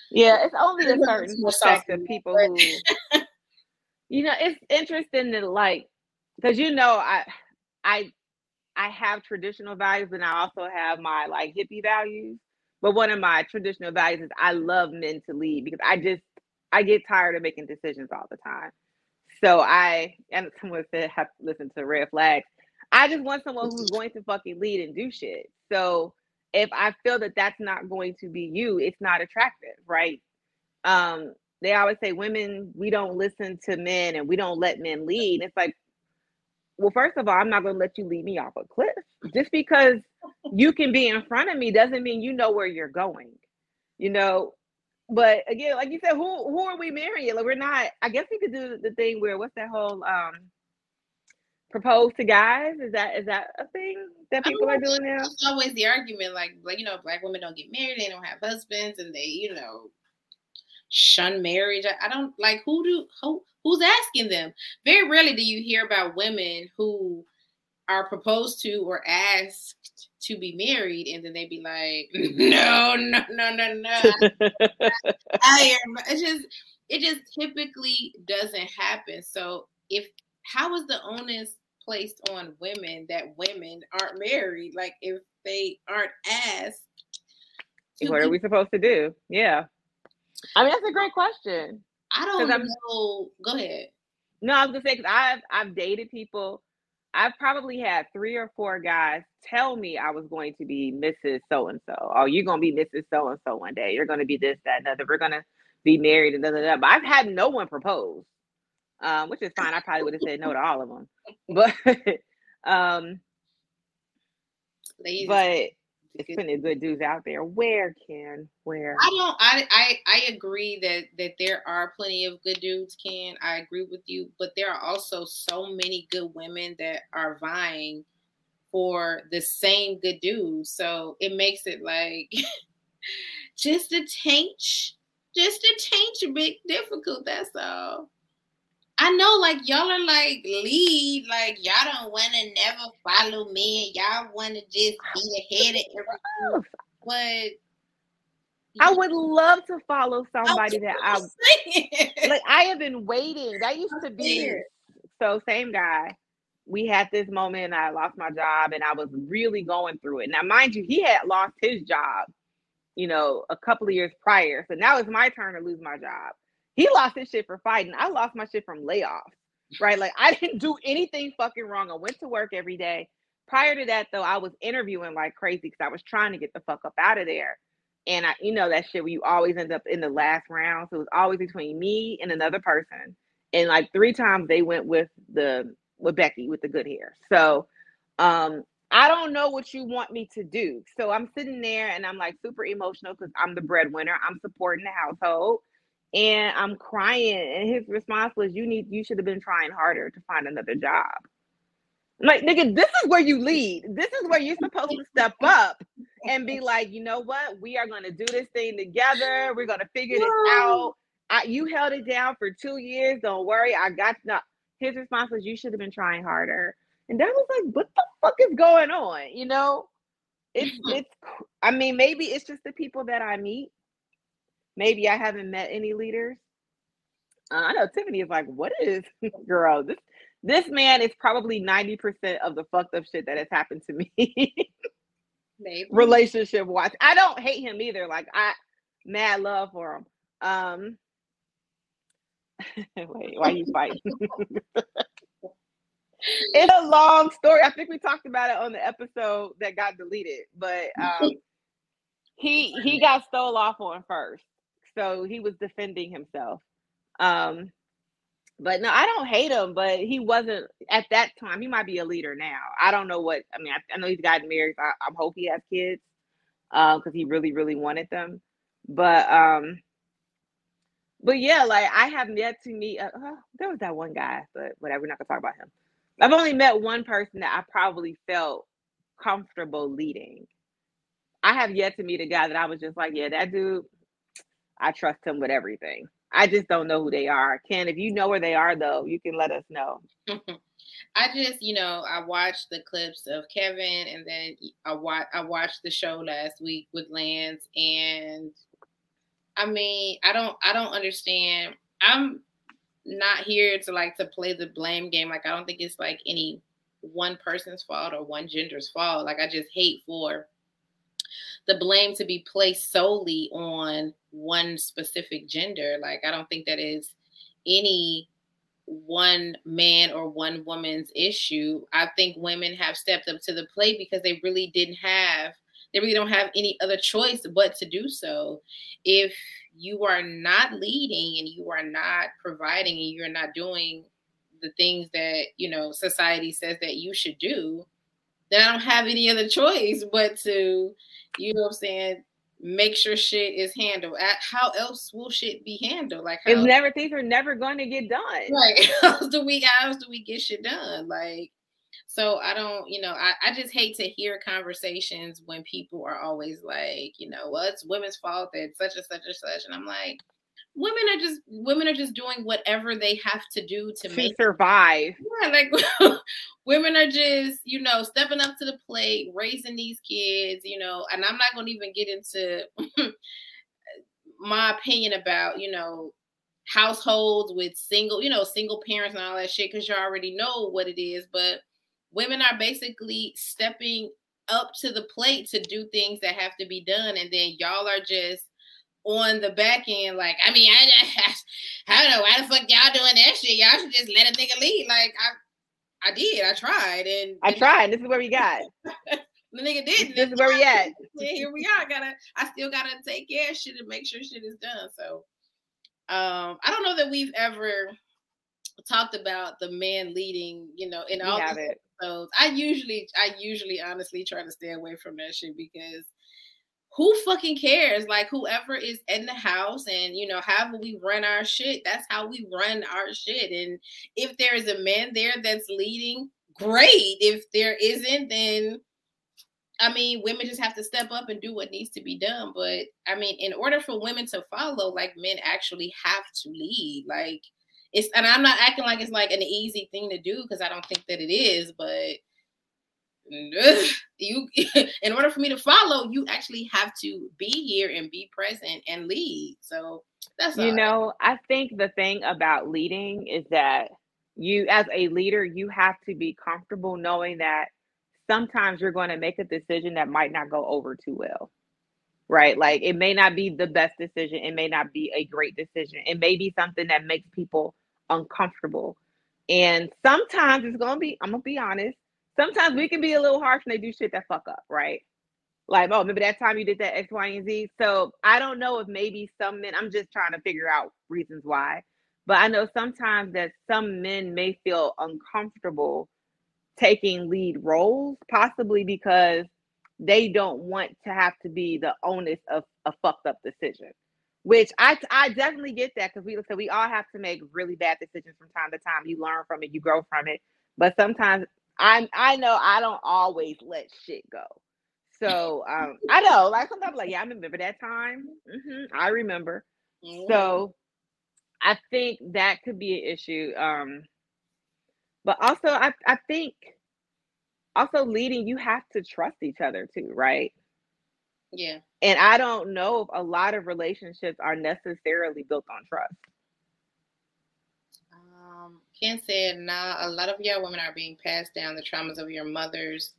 Yeah, it's only a certain perspective people who you know, it's interesting to like because you know I I I have traditional values and I also have my like hippie values. But one of my traditional values is I love men to lead because I just I get tired of making decisions all the time. So I and someone said have to listen to red flags. I just want someone who's going to fucking lead and do shit. So if I feel that that's not going to be you, it's not attractive, right? Um, they always say women we don't listen to men and we don't let men lead. It's like, well, first of all, I'm not going to let you lead me off a cliff. Just because you can be in front of me doesn't mean you know where you're going. You know, but again, like you said, who who are we marrying? Like we're not. I guess we could do the thing where what's that whole um propose to guys? Is that is that a thing that people are doing now? It's always the argument, like like you know, black women don't get married, they don't have husbands, and they you know shun marriage. I, I don't like who do who who's asking them. Very rarely do you hear about women who are proposed to or asked to be married and then they'd be like no no no no no I am it just it just typically doesn't happen. So if how is the onus placed on women that women aren't married? Like if they aren't asked what are we supposed to do? Yeah. I mean that's a great question. I don't know. Go ahead. No i was gonna say because i've i've dated people I've probably had three or four guys tell me I was going to be Mrs. So and so. Oh, you're gonna be Mrs. So and so one day. You're gonna be this, that, and other. We're gonna be married and da, da, da. But I've had no one propose, um, which is fine. I probably would have said no to all of them. But um, but it's plenty of good dudes out there. Where Ken? Where? I don't. I I I agree that that there are plenty of good dudes. Ken, I agree with you, but there are also so many good women that are vying for the same good dudes. So it makes it like just a taint, just a taint, a bit difficult. That's all. I know, like y'all are like lead, like y'all don't want to never follow me. and Y'all want to just be ahead of everything. But I would love to follow somebody that I like. I have been waiting. That used to be so same guy. We had this moment, and I lost my job, and I was really going through it. Now, mind you, he had lost his job, you know, a couple of years prior. So now it's my turn to lose my job. He lost his shit for fighting. I lost my shit from layoffs, right? Like I didn't do anything fucking wrong. I went to work every day. Prior to that, though, I was interviewing like crazy because I was trying to get the fuck up out of there. And I, you know, that shit where you always end up in the last round. So it was always between me and another person. And like three times they went with the with Becky with the good hair. So um I don't know what you want me to do. So I'm sitting there and I'm like super emotional because I'm the breadwinner. I'm supporting the household and I'm crying. And his response was, "You need, you should have been trying harder to find another job." I'm like, nigga, this is where you lead. This is where you're supposed to step up and be like, you know what? We are going to do this thing together. We're going to figure this out. I, you held it down for two years. Don't worry, I got no. His response was, "You should have been trying harder." And that was like, "What the fuck is going on?" You know, it's it's. I mean, maybe it's just the people that I meet maybe I haven't met any leaders. Uh, I know Tiffany is like, what is girl? This this man is probably 90% of the fucked up shit that has happened to me. maybe. Relationship wise. I don't hate him either. Like I mad love for him. Um wait, why you fighting? it's a long story. I think we talked about it on the episode that got deleted, but um he he got stole off on first so he was defending himself. Um, but no, I don't hate him, but he wasn't at that time. He might be a leader now. I don't know what. I mean, I, I know he's gotten married. I, I hope he has kids because um, he really, really wanted them. But um, but yeah, like I have yet to meet. Uh, uh, there was that one guy, but whatever. We're not gonna talk about him. I've only met one person that I probably felt comfortable leading. I have yet to meet a guy that I was just like, yeah, that dude, I trust him with everything. I just don't know who they are. Ken, if you know where they are, though, you can let us know. I just, you know, I watched the clips of Kevin, and then I watch I watched the show last week with Lance, and I mean, I don't, I don't understand. I'm not here to like to play the blame game. Like, I don't think it's like any one person's fault or one gender's fault. Like, I just hate for the blame to be placed solely on one specific gender. Like, I don't think that is any one man or one woman's issue. I think women have stepped up to the plate because they really didn't have, they really don't have any other choice but to do so. If you are not leading and you are not providing and you're not doing the things that, you know, society says that you should do, then I don't have any other choice but to, you know what I'm saying, make sure shit is handled. How else will shit be handled? Like how, it's never things are never going to get done. Right? How do we how do we get shit done? Like so I don't, you know, I, I just hate to hear conversations when people are always like, you know, well, it's women's fault that such and such and such. And I'm like, women are just women are just doing whatever they have to do to, to make survive. Yeah, like women are just, you know, stepping up to the plate, raising these kids, you know, and I'm not gonna even get into my opinion about, you know, households with single, you know, single parents and all that shit, because you already know what it is. But women are basically stepping up to the plate to do things that have to be done, and then y'all are just on the back end, like, I mean, I, I, I don't know why the fuck y'all doing that shit. Y'all should just let a nigga lead. Like, I, I did. I tried, and I tried. This is where we got. the nigga did. This is where we at. Yeah, Here we are. I gotta. I still gotta take care of shit and make sure shit is done. So, um, I don't know that we've ever talked about the man leading. You know, in all the episodes. I usually, I usually, honestly, try to stay away from that shit because who fucking cares? Like whoever is in the house and you know, how we run our shit, that's how we run our shit. And if there is a man there that's leading, great. If there isn't, then I mean, women just have to step up and do what needs to be done. But I mean, in order for women to follow, like men actually have to lead. Like it's, and I'm not acting like it's like an easy thing to do because I don't think that it is, but you in order for me to follow you actually have to be here and be present and lead. So that's you know i think the thing about leading is that you as a leader you have to be comfortable knowing that sometimes you're going to make a decision that might not go over too well right? Like it may not be the best decision it may not be a great decision it may be something that makes people uncomfortable. And sometimes it's going to be i'm going to be honest sometimes we can be a little harsh when they do shit that fuck up, right? Like, oh, remember that time you did that X, Y, and Z? So I don't know if maybe some men, I'm just trying to figure out reasons why. But I know sometimes that some men may feel uncomfortable taking lead roles, possibly because they don't want to have to be the onus of a fucked up decision. Which I I definitely get that because we so we all have to make really bad decisions from time to time. You learn from it, you grow from it. But sometimes I I know I don't always let shit go. So um, I know, like sometimes, like yeah, I remember that time. Mm-hmm, I remember. Mm-hmm. So I think that could be an issue. Um, but also, I I think also leading, you have to trust each other too, right? Yeah. And I don't know if a lot of relationships are necessarily built on trust. Ken said, nah, a lot of y'all women are being passed down the traumas of your mothers.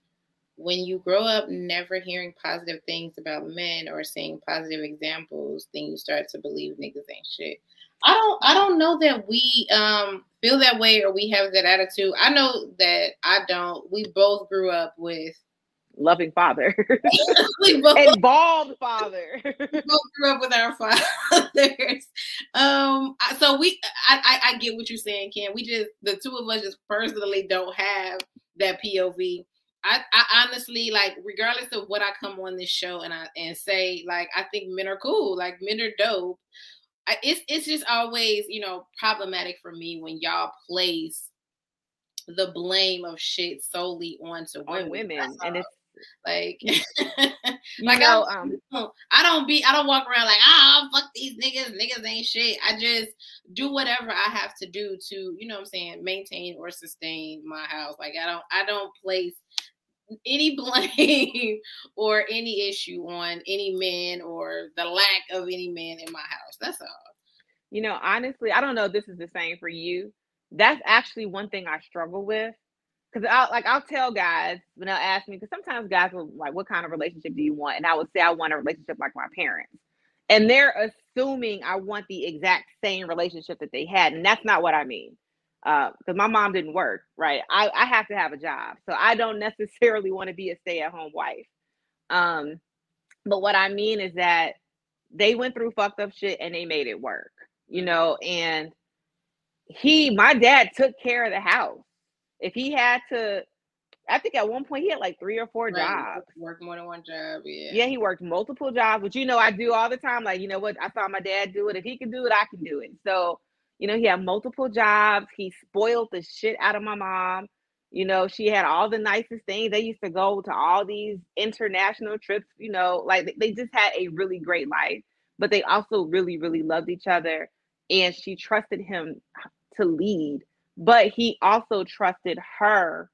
When you grow up never hearing positive things about men or seeing positive examples, then you start to believe niggas ain't shit. I don't I don't know that we um feel that way or we have that attitude. I know that I don't. We both grew up with loving father bald father. both grew up with our fathers. Um so we I, I, I get what you're saying ken. We just the two of us just personally don't have that pov I, I honestly like regardless of what i come on this show and i and say like i think men are cool like men are dope. I, it's it's just always you know problematic for me when y'all place the blame of shit solely onto women, on women, and it's like, like know, I, um, I don't be, I don't walk around like, ah, oh, fuck these niggas, niggas ain't shit. I just do whatever I have to do to, you know, what I'm saying, maintain or sustain my house. Like, I don't, I don't place any blame or any issue on any man or the lack of any man in my house. That's all. You know, honestly, I don't know if this is the same for you. That's actually one thing I struggle with because I'll like I'll tell guys when they'll ask me because sometimes guys will like, "What kind of relationship do you want?" And I would say I want a relationship like my parents, and they're assuming I want the exact same relationship that they had, and that's not what I mean. Because uh, my mom didn't work, right? I, I have to have a job, so I don't necessarily want to be a stay-at-home wife. Um, but what I mean is that they went through fucked up shit and they made it work, you know. And he, my dad, took care of the house if he had to I think at one point he had like three or four right. jobs. Work more than one job, yeah. Yeah, he worked multiple jobs, which you know I do all the time. Like, you know what? I saw my dad do it. If he can do it, I can do it. So, you know, he had multiple jobs. He spoiled the shit out of my mom. You know, she had all the nicest things. They used to go to all these international trips, you know, like they just had a really great life. But they also really, really loved each other. And she trusted him to lead but he also trusted her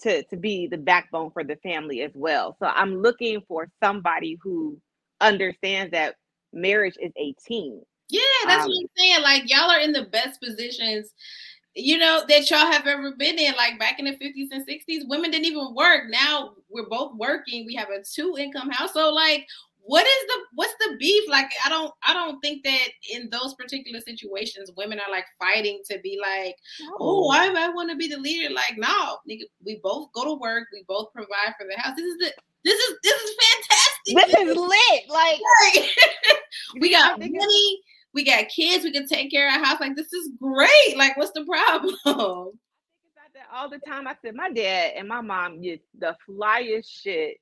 to to be the backbone for the family as well. So I'm looking for somebody who understands that marriage is a team. Yeah, that's um, what I'm saying. Like y'all are in the best positions, you know, that y'all have ever been in. Like back in the 50s and 60s, women didn't even work. Now we're both working. We have a two income household. Like what is the what's the beef? Like i don't i don't think that in those particular situations women are like fighting to be like oh why do i want to be the leader. Like no nigga, we both go to work we both provide for the house. This is the this is this is fantastic. This is lit like we got money we got kids we can take care of our house. Like this is great. Like what's the problem? About that all the time. I said my dad and my mom get the flyest shit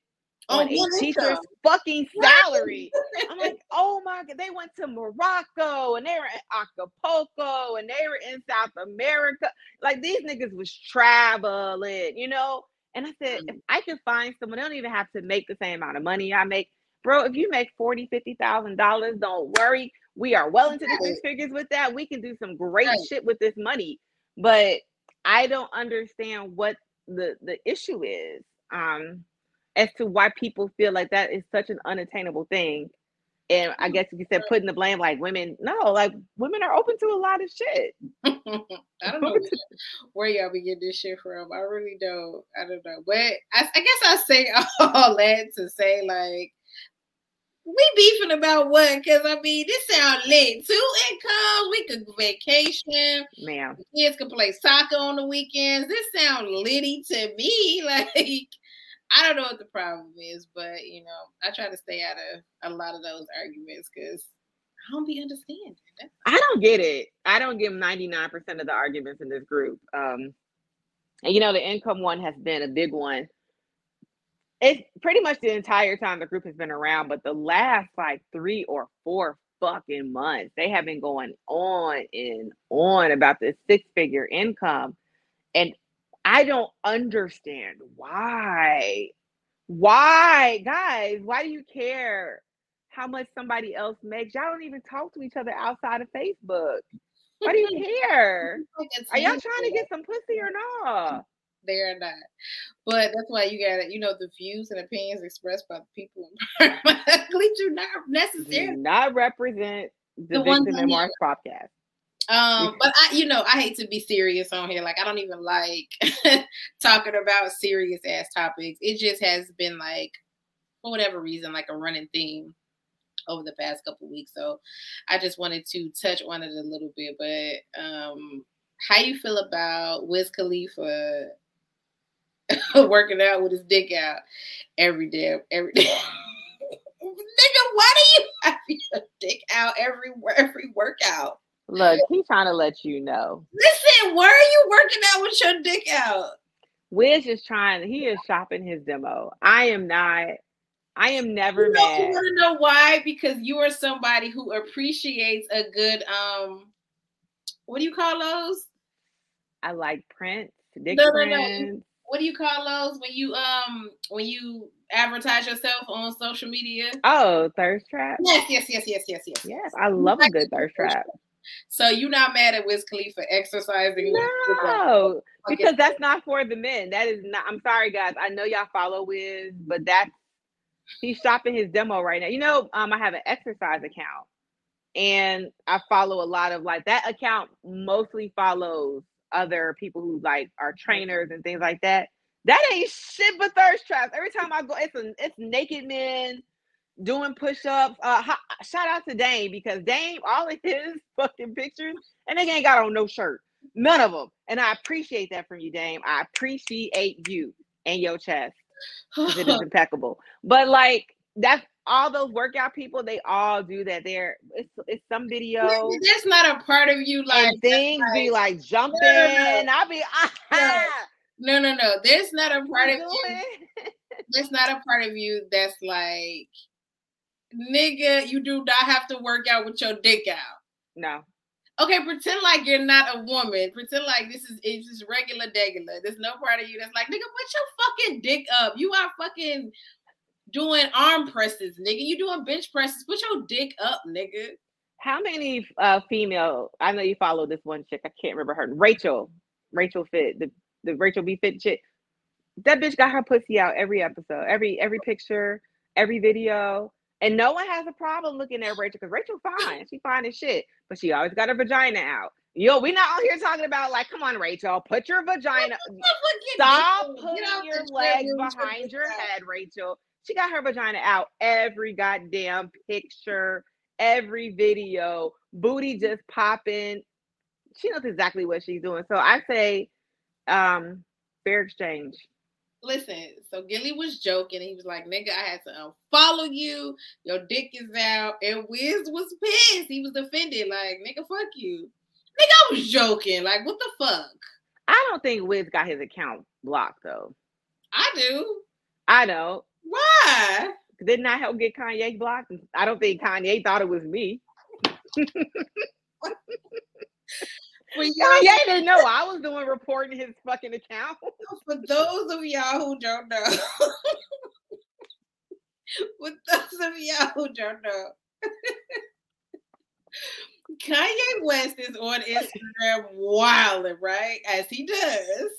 on oh, a teacher's fucking salary. I'm like, oh my god, they went to Morocco and they were in Acapulco and they were in South America. Like these niggas was traveling, you know. And I said, if I can find someone, they don't even have to make the same amount of money I make. Bro, if you make forty, fifty thousand dollars, don't worry. We are well into the six figures with that. We can do some great right. shit with this money. But I don't understand what the the issue is. Um, as to why people feel like that is such an unattainable thing. And I mm-hmm. guess you said putting the blame like women. No, like women are open to a lot of shit. I don't know where y'all be getting this shit from. I really don't. I don't know. But I, I guess I say all that to say like we beefing about what? Because I mean, this sound lit. Two incomes, we could vacation. Ma'am. Kids could play soccer on the weekends. This sound litty to me. Like I don't know what the problem is, but you know, I try to stay out of a lot of those arguments because I don't be understanding. I don't get it. I don't get 99% of the arguments in this group. Um, and you know, the income one has been a big one. It's pretty much the entire time the group has been around, but the last like three or four fucking months, they have been going on and on about this six figure income. And I don't understand why. Why, guys? Why do you care how much somebody else makes? Y'all don't even talk to each other outside of Facebook. Why do you care? Are y'all trying to get some pussy or not? They are not. But that's why you gotta, you know, the views and opinions expressed by the people in do not necessarily do not represent the, the Victim Memoirs podcast. Um, but I, you know, I hate to be serious on here. Like, I don't even like talking about serious ass topics. It just has been like, for whatever reason, like a running theme over the past couple weeks. So I just wanted to touch on it a little bit. But um, how you feel about Wiz Khalifa working out with his dick out every day, every day? Nigga, why do you have your dick out every every workout? Look, he's trying to let you know. Listen, why are you working out with your dick out? Wiz is trying, he is shopping his demo. I am not I am never you know, mad. You want to know why? Because you are somebody who appreciates a good um. What do you call those? I like Prince. Dick no, no, no. What do you call those when you um when you advertise yourself on social media? Oh, thirst trap. Yes, yes, yes, yes, yes, yes. Yes, I love a good thirst trap. So you're not mad at Wiz Khalifa exercising? No, because that's not for the men. That is not. I'm sorry, guys. I know y'all follow Wiz, but that's he's shopping his demo right now. You know, um, I have an exercise account, and I follow a lot of like that account. Mostly follows other people who like are trainers and things like that. That ain't shit but thirst traps. Every time I go, it's a, it's naked men doing push-ups. Uh, shout out to Dame because Dame, all of his fucking pictures, and they ain't got on no shirt, none of them. And I appreciate that from you, Dame. I appreciate you and your chest. it is impeccable. But like that's all those workout people, they all do that. There, it's it's some video. That's not a part of you. Like and things like, be like jumping. No, no, no. I'll be ah. no, no, no. There's not a part of you. There's not a part of you that's like nigga, you do not have to work out with your dick out. No. Okay, pretend like you're not a woman. Pretend like this is it's just regular degular. There's no part of you that's like, nigga, put your fucking dick up. You are fucking doing arm presses, nigga. You doing bench presses. Put your dick up, nigga. How many uh female? I know you follow this one chick. I can't remember her. Rachel, Rachel Fit, the the Rachel B Fit chick. That bitch got her pussy out every episode, every every picture, every video. And no one has a problem looking at Rachel because Rachel fine. She fine as shit. But she always got her vagina out. Yo, we not on here talking about like, come on, Rachel, put your vagina. Stop putting your legs behind your head, Rachel. She got her vagina out every goddamn picture, every video, booty just popping. She knows exactly what she's doing. So I say, um, fair exchange listen, so Gillie was joking. He was like, nigga, I had to unfollow you. Your dick is out. And Wiz was pissed. He was offended. Like, nigga, fuck you. Nigga, I was joking. Like, what the fuck? I don't think Wiz got his account blocked though. I do. I know. Why? Didn't I help get Kanye blocked? I don't think Kanye thought it was me. For y'all, Kanye didn't know I was the one reporting his fucking account. For those of y'all who don't know, for those of y'all who don't know, Kanye West is on Instagram wilding, right? As he does.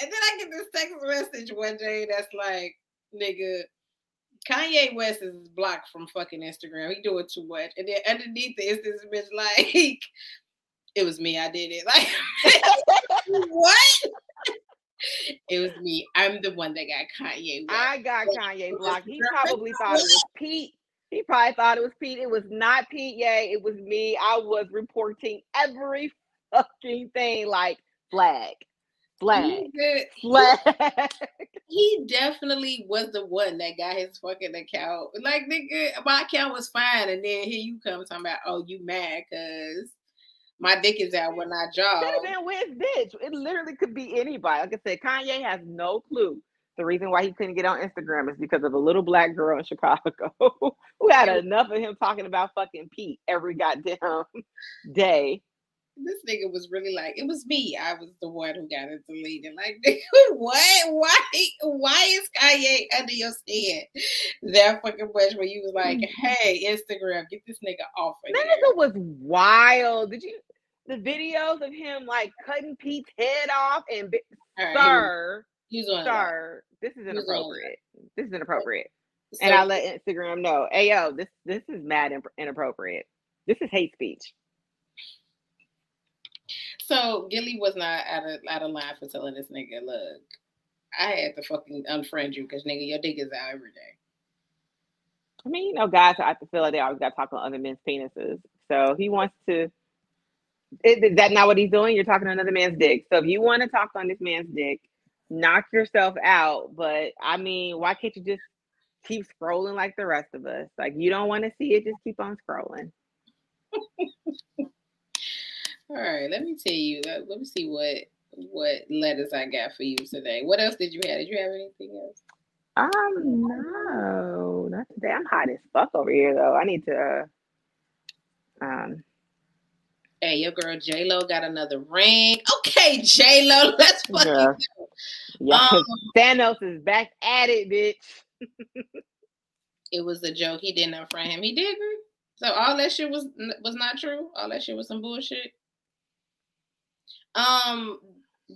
And then I get this text message one day that's like, nigga, Kanye West is blocked from fucking Instagram. He doing too much. And then underneath this, this bitch like, it was me. I did it. Like what? it was me. I'm the one that got Kanye. Blocked. I got Kanye blocked. He probably thought it was Pete. He probably thought it was Pete. It was not Pete. Yay, it was me. I was reporting every fucking thing like flag. Flag. Flag. He definitely was the one that got his fucking account. Like, nigga, my account was fine. And then here you come talking about, oh, you mad because my dick is out when I jog. Could have been with bitch. It literally could be anybody. Like I said, Kanye has no clue. The reason why he couldn't get on Instagram is because of a little black girl in Chicago who had enough of him talking about fucking Pete every goddamn day this nigga was really like, it was me. I was the one who got it deleted. Like, what? Why? Why is Kanye under your stand that fucking much when you was like, mm. hey, Instagram, get this nigga off of That nigga was wild. Did you? The videos of him like cutting Pete's head off and right, sir, he's on sir, this is inappropriate. This is inappropriate. So, and I let Instagram know, hey yo, this this is mad inappropriate. This is hate speech. So Gillie was not out of out of line for telling this nigga, look, I had to fucking unfriend you because nigga, your dick is out every day. I mean, you know, guys I feel like they always got to talk on other men's penises. So he wants to. Is, that not what he's doing? You're talking on another man's dick. So if you want to talk on this man's dick, knock yourself out. But I mean, why can't you just keep scrolling like the rest of us? Like you don't want to see it, just keep on scrolling. All right, let me tell you. Let, let me see what what letters I got for you today. What else did you have? Did you have anything else? Um, no, not today. I'm hot as fuck over here though. I need to uh, um Hey, your girl J Lo got another ring. Okay, J Lo, let's fucking go. Yeah, um, Thanos is back at it, bitch. it was a joke. He didn't unfriend him. He didn't. So all that shit was was not true. All that shit was some bullshit. Um,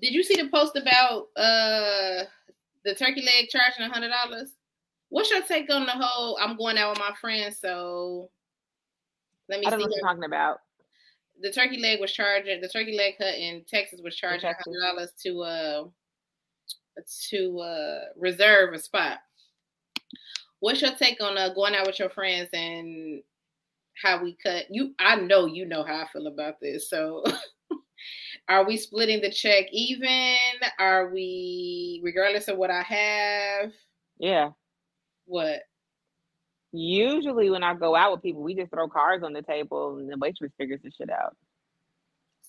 did you see the post about uh the turkey leg charging a hundred dollars? What's your take on the whole? I'm going out with my friends, so let me I don't see. Know what you're talking about the turkey leg was charging the turkey leg hut in Texas was charging hundred dollars to uh to uh reserve a spot. What's your take on uh going out with your friends and how we cut you? I know you know how I feel about this. So are we splitting the check even? Are we regardless of what I have? Yeah. What? Usually, when I go out with people, we just throw cards on the table and the waitress figures the shit out.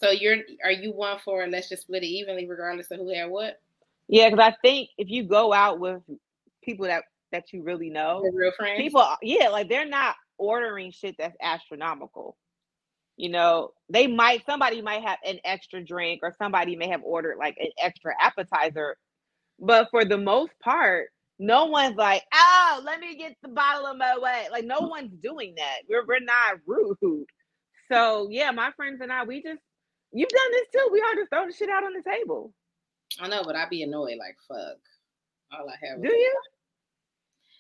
So you're are you one for let's just split it evenly regardless of who had what? Yeah, because I think if you go out with people that that you really know, the real friends, people, yeah, like they're not ordering shit that's astronomical. You know, they might somebody might have an extra drink or somebody may have ordered like an extra appetizer, but for the most part, no one's like, oh, let me get the bottle of my way. Like, no mm. one's doing that. We're, we're not rude. So, yeah, my friends and I, we just, you've done this too. We all just throw the shit out on the table. I know, but I'd be annoyed like, fuck. All I have. Do you?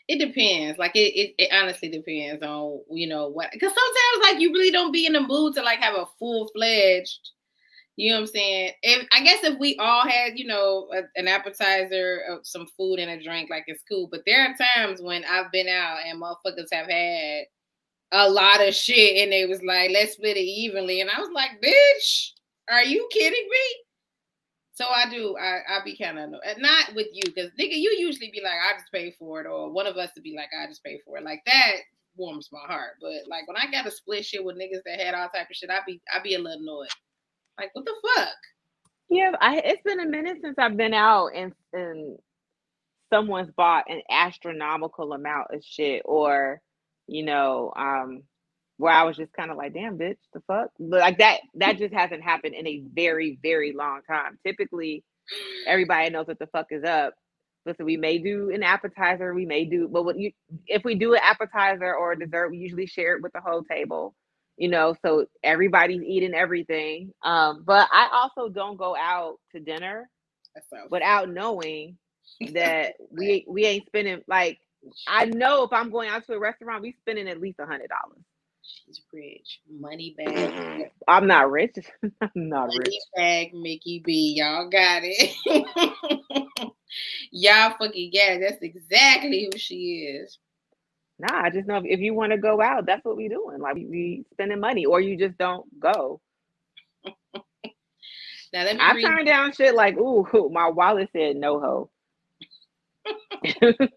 It depends. Like it, it, it, honestly depends on you know what. Because sometimes like you really don't be in the mood to like have a full fledged you know what I'm saying? If I guess if we all had, you know, a, an appetizer of some food and a drink, like it's cool. But there are times when I've been out and motherfuckers have had a lot of shit and they was like, let's split it evenly. And I was like, bitch, are you kidding me? So I do, I I be kind of not with you, because nigga, you usually be like, I just pay for it, or one of us to be like, I just pay for it. Like that warms my heart. But like when I got to split shit with niggas that had all type of shit, I be I be a little annoyed. Like, what the fuck? Yeah, I, it's been a minute since I've been out and and someone's bought an astronomical amount of shit, or you know, um, where I was just kind of like, damn, bitch, the fuck, but like that that just hasn't happened in a very very long time. Typically, everybody knows what the fuck is up. Listen, we may do an appetizer, we may do, but what you if we do an appetizer or a dessert, we usually share it with the whole table you know so everybody's eating everything. Um but i also don't go out to dinner without knowing that we we ain't spending like i know if i'm going out to a restaurant we spending at least a hundred dollars. She's rich. Money bag i'm not rich. I'm not money rich. bag mickey b. Y'all got it. Y'all fucking got it. That's exactly who she is Nah, I just know if, you want to go out, that's what we doing. Like we, we spending money, or you just don't go. now let me I turned down shit like, ooh, my wallet said no ho.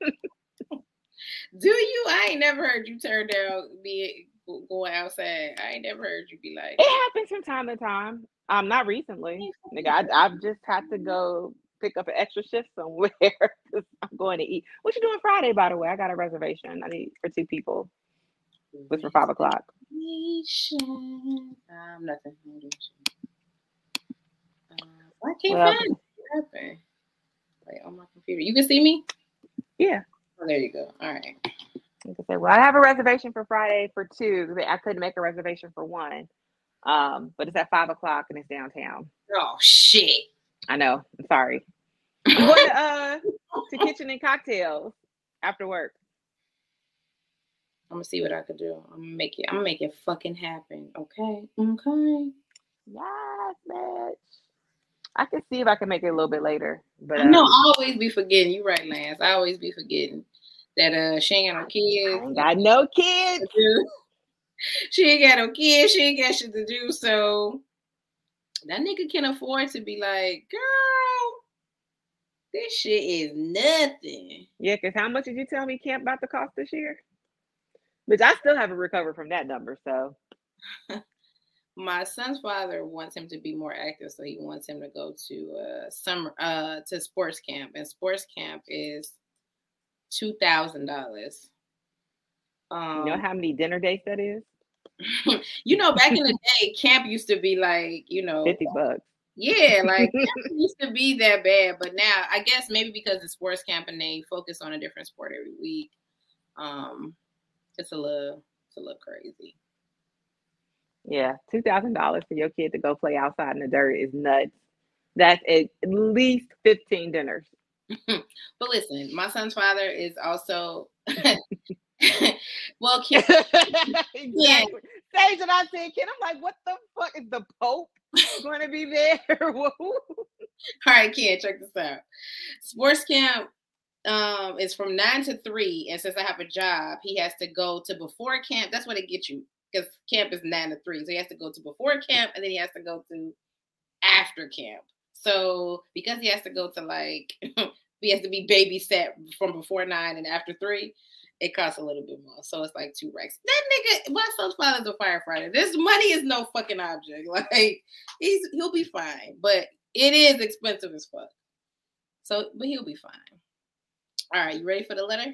Do you? I ain't never heard you turn down be going outside. I ain't never heard you be like. It happens from time to time. Um, not recently. Nigga, I, I've just had to go pick up an extra shift somewhere because I'm going to eat. What you doing Friday, by the way? I got a reservation. I need for two people. It's for five o'clock. Um, nothing. Uh, I can't well, find it. Wait, on my computer. You can see me? Yeah. Oh, there you go. All right. You can say, well, I have a reservation for Friday for two. I couldn't make a reservation for one. Um, but it's at five o'clock and it's downtown. Oh shit. I know. I'm sorry. What uh to kitchen and cocktails after work. I'm gonna see what I could do. I'm gonna make it. I'm gonna make it fucking happen. Okay. Okay. Yes, bitch. I can see if I can make it a little bit later. But I know um, I always be forgetting. You right, Lance. I always be forgetting that uh she ain't got no kids. I ain't got no kids. She ain't got no kids. She ain't got shit to do. So that nigga can afford to be like, girl, this shit is nothing. Yeah, because how much did you tell me camp about to cost this year? Which I still haven't recovered from that number. So my son's father wants him to be more active, so he wants him to go to uh summer uh to sports camp, and sports camp is two thousand dollars. Um, you know how many dinner dates that is? you know, back in the day, camp used to be like, you know, 50 bucks. Yeah, like it used to be that bad, but now I guess maybe because it's sports camp and they focus on a different sport every week, um, it's a little it's a little crazy. Yeah, two thousand dollars for your kid to go play outside in the dirt is nuts. That's at least fifteen dinners. but listen, my son's father is also well, Kim, exactly. Yeah. Stage that I said, kid, I'm like, what the fuck is the Pope going to be there? All right, Ken, check this out. Sports camp um, is from nine to three, and since I have a job, he has to go to before camp. That's what it gets you because camp is nine to three, so he has to go to before camp, and then he has to go to after camp. So because he has to go to like he has to be babysat from before nine and after three, it costs a little bit more. So it's like two racks. That nigga, my son's father's a firefighter. This money is no fucking object. Like he's he'll be fine, but it is expensive as fuck. So, but he'll be fine. All right, you ready for the letter?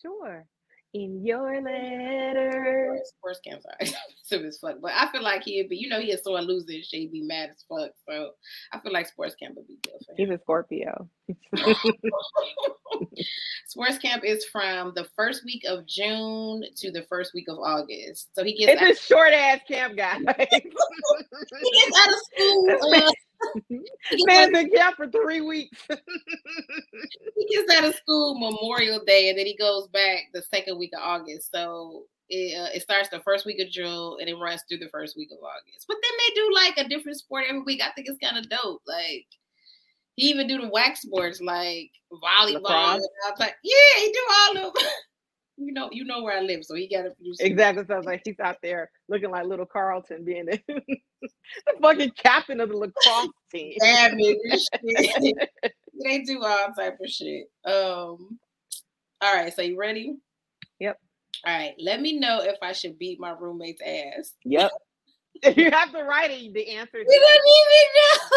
Sure in your letter. Sports camps are expensive as fuck, but I feel like he'd be, you know, he he's so losing shit, he'd be mad as fuck. So I feel like sports camp would be good for him. He's a Scorpio. sports camp is from the first week of June to the first week of August. So he gets it's out- a short ass camp guy. he gets out of school. Uh, Man been camp for three weeks. he gets out of school Memorial Day, and then he goes back the second week of August. So it, uh, it starts the first week of June, and it runs through the first week of August. But then they do like a different sport every week. I think it's kind of dope. Like he even do the wax sports like volleyball. Like, yeah, he do all of them. you know, you know where I live, so he got to produce. Exactly. Sounds like he's out there looking like little Carlton, being the, the fucking captain of the lacrosse team. Damn it, they do all type of shit. Um. All right, so you ready? Yep. All right. Let me know if I should beat my roommate's ass. Yep. you have to write it. The answer. You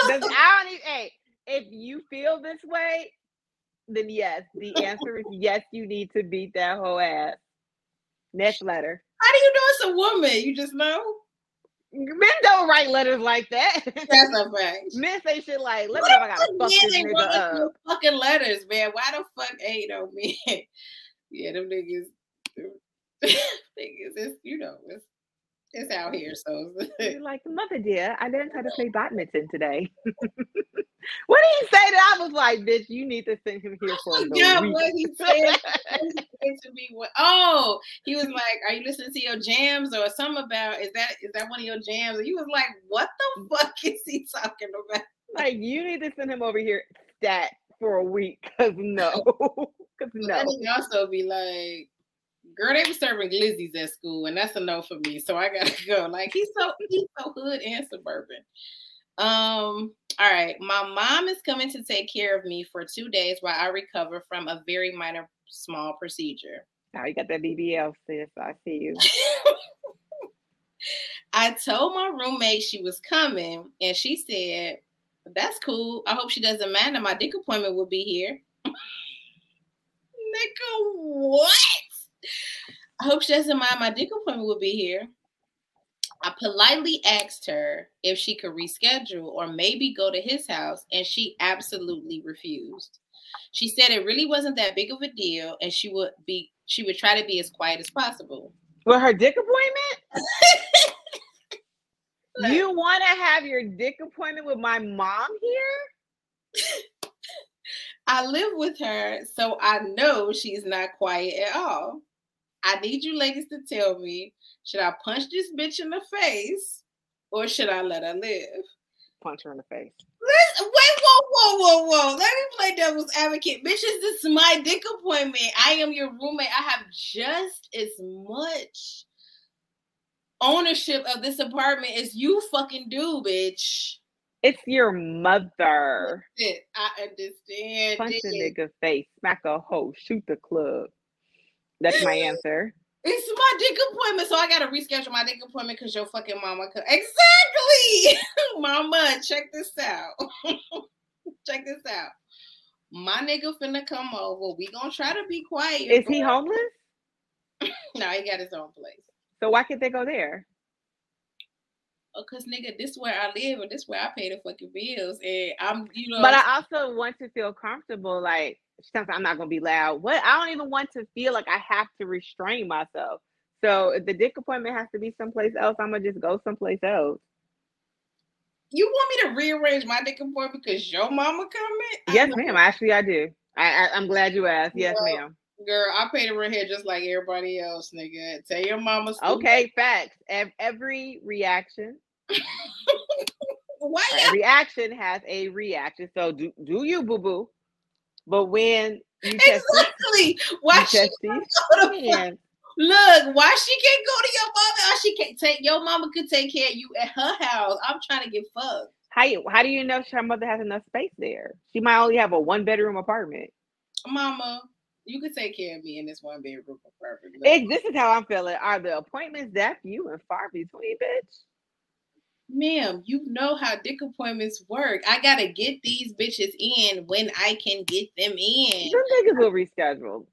don't even know. I don't even. Hey, if you feel this way, then yes, the answer is yes, you need to beat that whole ass. Next letter. How do you know it's a woman? You just know? Men don't write letters like that. That's a fact. Men say shit like, "Let me know if I gotta fuck this nigga up." Fucking letters, man. Why the fuck ain't no men? yeah, them niggas. Them niggas, it's you know, it's it's out here. So You're like, mother dear, I learned how to play badminton today. what did he say that I was like, bitch, you need to send him here for yeah, week. what he said to me what oh, he was like, Are you listening to your jams or some about is that is that one of your jams? And you was like, What the mm. fuck is he talking about? Like you need to send him over here stat for a week because no. Cause no. Also be like, girl, they were serving glizzies at school, and that's a no for me. So I gotta go. Like he's so he's so hood and suburban. Um, all right. My mom is coming to take care of me for two days while I recover from a very minor small procedure. Now oh, you got that BBL, sis. I see you. I told my roommate she was coming, and she said, That's cool. I hope she doesn't mind that my dick appointment will be here. Nigga, what? I hope she doesn't mind my dick appointment will be here. I politely asked her if she could reschedule or maybe go to his house, and she absolutely refused. She said it really wasn't that big of a deal, and she would be she would try to be as quiet as possible. For her dick appointment? you want to have your dick appointment with my mom here? I live with her, so I know she's not quiet at all. I need you ladies to tell me should I punch this bitch in the face or should I let her live? Punch her in the face. Let's, wait, whoa, whoa, whoa, whoa. Let me play devil's advocate. Bitches, this is my dick appointment. I am your roommate. I have just as much ownership of this apartment as you fucking do, bitch. It's your mother. It. I understand. Punch a nigga face, smack a hoe, shoot the club. That's my answer. It's my dick appointment, so I gotta reschedule my dick appointment because your fucking mama could. Exactly, mama. Check this out. check this out. My nigga finna come over. We gonna try to be quiet. Is he homeless? No, he got his own place. So why can't they go there? Oh, cause nigga, this is where I live and this is where I pay the fucking bills, and I'm, you know. But I also want to feel comfortable. Like sometimes I'm not gonna be loud. What I don't even want to feel like I have to restrain myself. So if the dick appointment has to be someplace else, I'm gonna just go someplace else. You want me to rearrange my dick appointment because your mama coming? Yes, ma'am. Actually, I do. I, I am glad you asked. Yes, well, ma'am. Girl, I pay the rent here just like everybody else, nigga. Tell your mama. Okay, facts. Every reaction. Why? Every action has a reaction. So do do you, boo boo? But when you exactly, why you she to Look, why she can't go to your mama? She can't take your mama could take care of you at her house. I'm trying to get fucked. How you, how do you know her mother has enough space there? She might only have a one bedroom apartment. Mama, you could take care of me in this one bedroom apartment. It, this is how I'm feeling. Are the appointments that few and far between, bitch? Ma'am, you know how dick appointments work. I gotta get these bitches in when I can get them in. Some niggas will reschedule.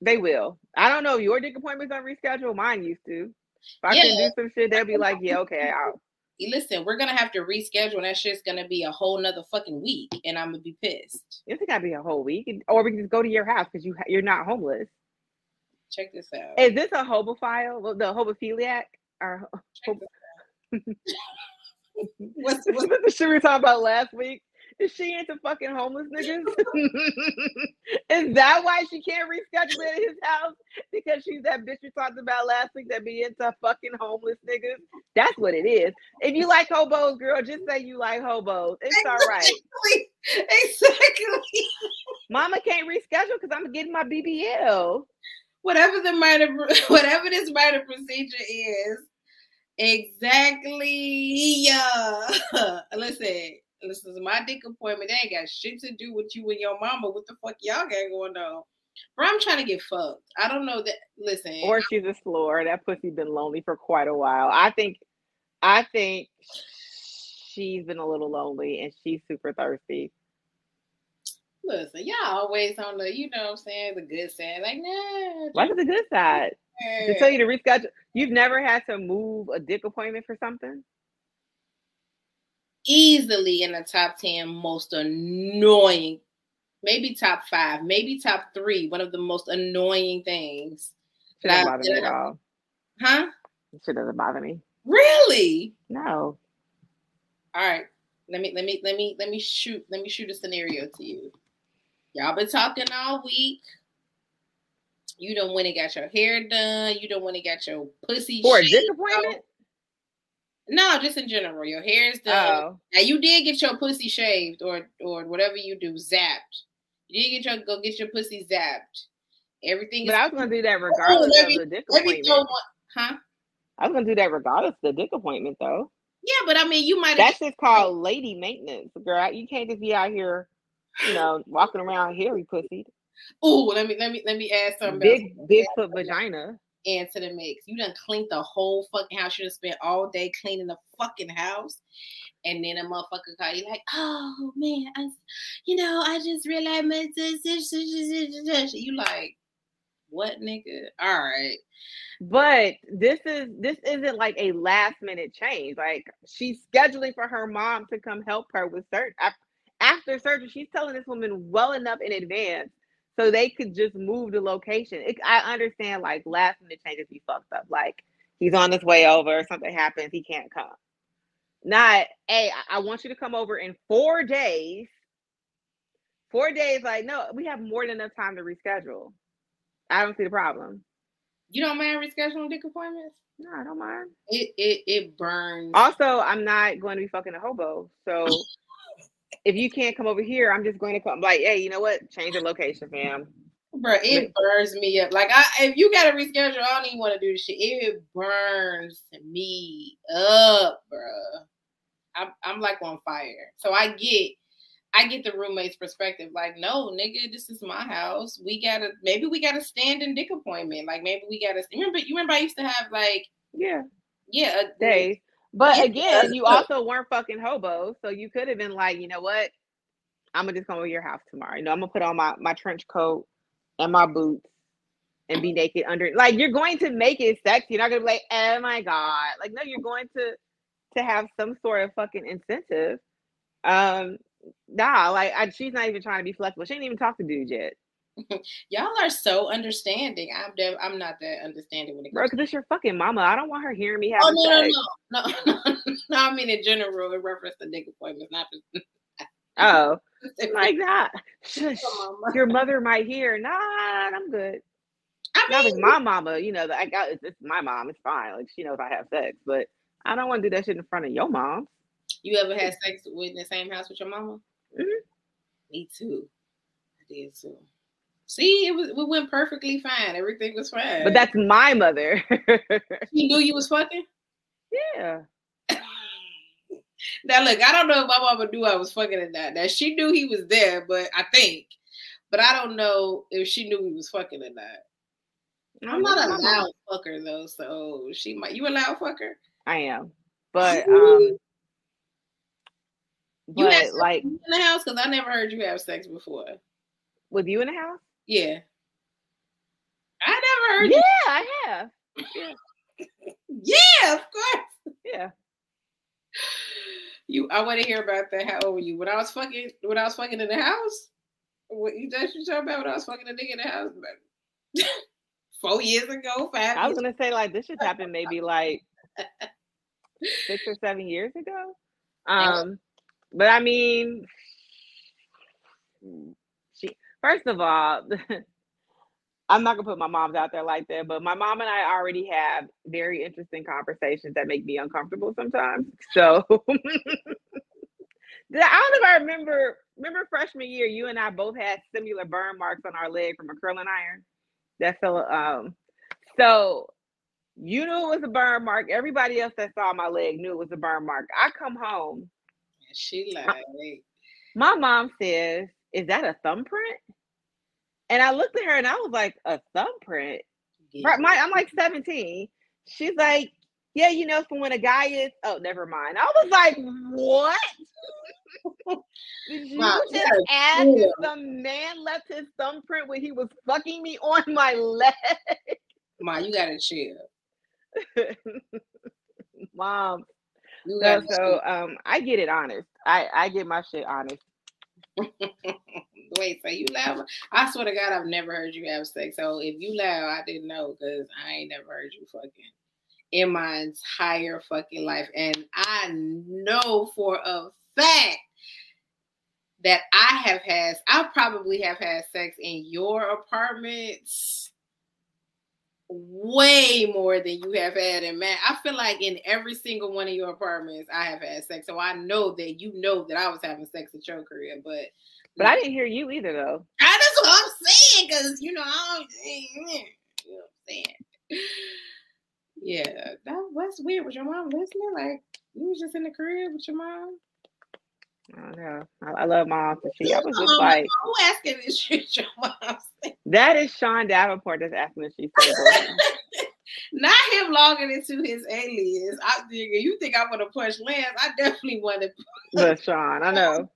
They will. I don't know if your dick appointments on reschedule. Mine used to. If I yeah. can do some shit, they'll be like, yeah, okay, I'll. Listen, we're gonna have to reschedule, and that shit's gonna be a whole nother fucking week, and I'm gonna be pissed. It's gotta be a whole week, or we can just go to your house because you you're not homeless. Check this out. Is this a hobophile? The hobophiliac? Or what's, what's the shit we were talking about last week? Is she into fucking homeless niggas? Is that why she can't reschedule at his house? Because she's that bitch we talked about last week that be into fucking homeless niggas? That's what it is. If you like hobos, girl, just say you like hobos. It's exactly. all right. Exactly. Mama can't reschedule because I'm getting my BBL. Whatever the minor, whatever this minor procedure is, exactly. Yeah. Listen, this is my dick appointment. They ain't got shit to do with you and your mama. What the fuck y'all got going on? Bro, I'm trying to get fucked. I don't know that. Listen, or she's a slur. That pussy been lonely for quite a while. I think, I think she's been a little lonely and she's super thirsty. Listen, y'all always on the, you know what I'm saying, the good side. Like, nah. What's the good side? To tell you to reschedule, you've never had to move a dick appointment for something? easily in the top 10 most annoying, maybe top five, maybe top three, one of the most annoying things. It doesn't bother me at all. Huh? It shit doesn't bother me. Really? No. All right. Let me let me let me let me shoot let me shoot a scenario to you. Y'all been talking all week. You don't want to get your hair done. You don't want to get your pussy for a disappointment. No, just in general. Your hair is done. Oh. Now you did get your pussy shaved or or whatever you do, zapped. You did get your go get your pussy zapped. Everything. But is- I was gonna do that regardless oh, me, of the dick appointment. One, huh? I was gonna do that regardless of the dick appointment though. Yeah, but I mean, you might. That's just called lady maintenance, girl. You can't just be out here, you know, walking around hairy pussy. Oh, let me let me let me ask something. Big Bigfoot vagina into the mix. You done cleaned the whole fucking house. You done spent all day cleaning the fucking house. And then a motherfucker call you like, oh man, I, you know, I just realized my you like, what nigga? All right. But this is this isn't like a last minute change. Like she's scheduling for her mom to come help her with surgery. After surgery, she's telling this woman well enough in advance so they could just move the location. It, I understand like last minute changes be fucked up. Like he's on his way over, something happens, he can't come. Not, hey, I want you to come over in four days. Four days, like, no, we have more than enough time to reschedule. I don't see the problem. You don't mind rescheduling dick appointments? No, I don't mind. It it it burns. Also, I'm not going to be fucking a hobo. So if you can't come over here, I'm just going to come. Like, hey, you know what? Change the location, fam. Bro, it burns me up. Like, I if you gotta reschedule, I don't even want to do the shit. It burns me up, bro. I'm I'm like on fire. So I get I get the roommate's perspective. Like, no, nigga, this is my house. We gotta maybe we gotta stand in dick appointment. Like maybe we gotta remember. You remember I used to have like yeah yeah a day but again, you also weren't fucking hobos, so you could have been like, you know what? I'm gonna just come over your house tomorrow. You know, I'm gonna put on my my trench coat and my boots, and be naked under like you're going to make it sexy. You're not gonna be like, oh my god. Like, no, you're going to to have some sort of fucking incentive. Um, nah, like I, she's not even trying to be flexible. She didn't even talk to dudes yet. Y'all are so understanding. I'm I'm not that understanding when it comes. Bro, because it's your fucking mama. I don't want her hearing me have. Oh no, no, no, no, no, no. I mean in general, in reference to dick appointments, not just. oh, like that. Your mother might hear. Nah, I'm good. I mean, my mama. You know, I got it's, it's my mom. It's fine. Like she knows I have sex, but I don't want to do that shit in front of your mom. You ever had sex with in the same house with your mama? Mm-hmm. Me too. I did too. See, it was we went perfectly fine. Everything was fine. But that's my mother. she knew you was fucking. Yeah. now look, I don't know if my mama knew I was fucking or not. Now she knew he was there, but I think, but I don't know if she knew he was fucking or not. I'm not a loud fucker though, so she might. You a loud fucker? I am, but um, you but like in the house because I never heard you have sex before. With you in the house? Yeah. I never heard. Yeah, you. I have. Yeah. yeah, of course. Yeah. You, I want to hear about that. How old were you when I was fucking? When I was fucking in the house? What you just you talking about when I was fucking a nigga in the house? Four years ago, five. I was gonna say like this should happen maybe like six or seven years ago. Um, but I mean, first of all, I'm not gonna put my mom's out there like that, but my mom and I already have very interesting conversations that make me uncomfortable sometimes. So I don't know if I remember remember freshman year, you and I both had similar burn marks on our leg from a curling iron. That fell um so you knew it was a burn mark. Everybody else that saw my leg knew it was a burn mark. I come home she like, my mom says, "Is that a thumbprint?" And I looked at her and I was like, "A thumbprint?" Yeah. My, I'm like 17. She's like, "Yeah, you know, from when a guy is." Oh, never mind. I was like, "What?" Did you wow, just ask if the man left his thumbprint when he was fucking me on my leg? Mom, you gotta chill. Mom, no, so um, I get it honest. I I get my shit honest. Wait, so you laugh? I swear to God, I've never heard you have sex. So if you laugh, I didn't know because I ain't never heard you fucking in my entire fucking life. And I know for a fact that I have had, I probably have had sex in your apartments way more than you have had in man. I feel like in every single one of your apartments, I have had sex. So I know that you know that I was having sex at your crib, but but I didn't hear you either though. I, that's what I'm saying, because you know I don't you know what I'm saying. Yeah, that was weird. Was your mom listening? Like you was just in the crib with your mom? I don't know. I, I love my auntie. She, I was just like, who asking this shit? Your mom. That is Sean Davenport that's asking if she's Not him logging into his alias. I you think I want to push Lance. I definitely want to. Look, Sean, I know.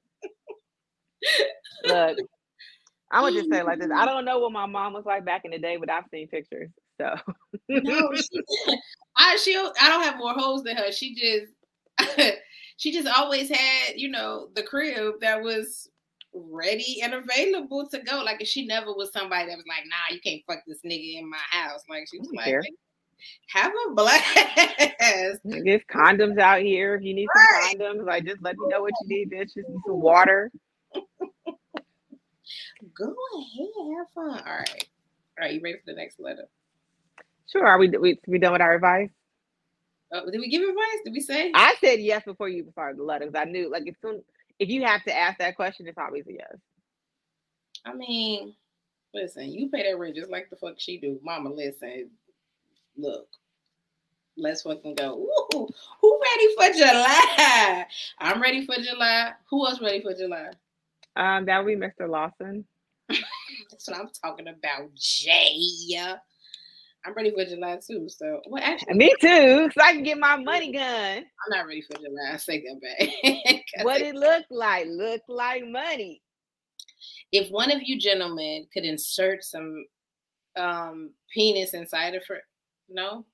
Look, I would just say like this. I don't know what my mom was like back in the day, but I've seen pictures. So no, she, I she I don't have more holes than her. She just she just always had, you know, the crib that was ready and available to go. Like, she never was somebody that was like, nah, you can't fuck this nigga in my house. Like, she was like, care. have a blast. There's condoms out here. If you need some condoms, like, just let me know what you need, bitch. Just need some water. go ahead, have fun. All right. All right, you ready for the next letter? Sure. Are we, we, we done with our advice? Uh, did we give advice? Did we say? I said yes before you started the letters. I knew, like, as soon if you have to ask that question, it's always a yes. I mean, listen, you pay that rent just like the fuck she do, Mama. Listen, look, let's fucking go. Ooh, who ready for July? I'm ready for July. Who else ready for July? Um, that would be Mr. Lawson. That's what I'm talking about, Jay. I'm ready for July too. So, well, actually, me too. So I can get my money gun. I'm not ready for July. I say that back. what it look like? Look like money. If one of you gentlemen could insert some um penis inside of her. No.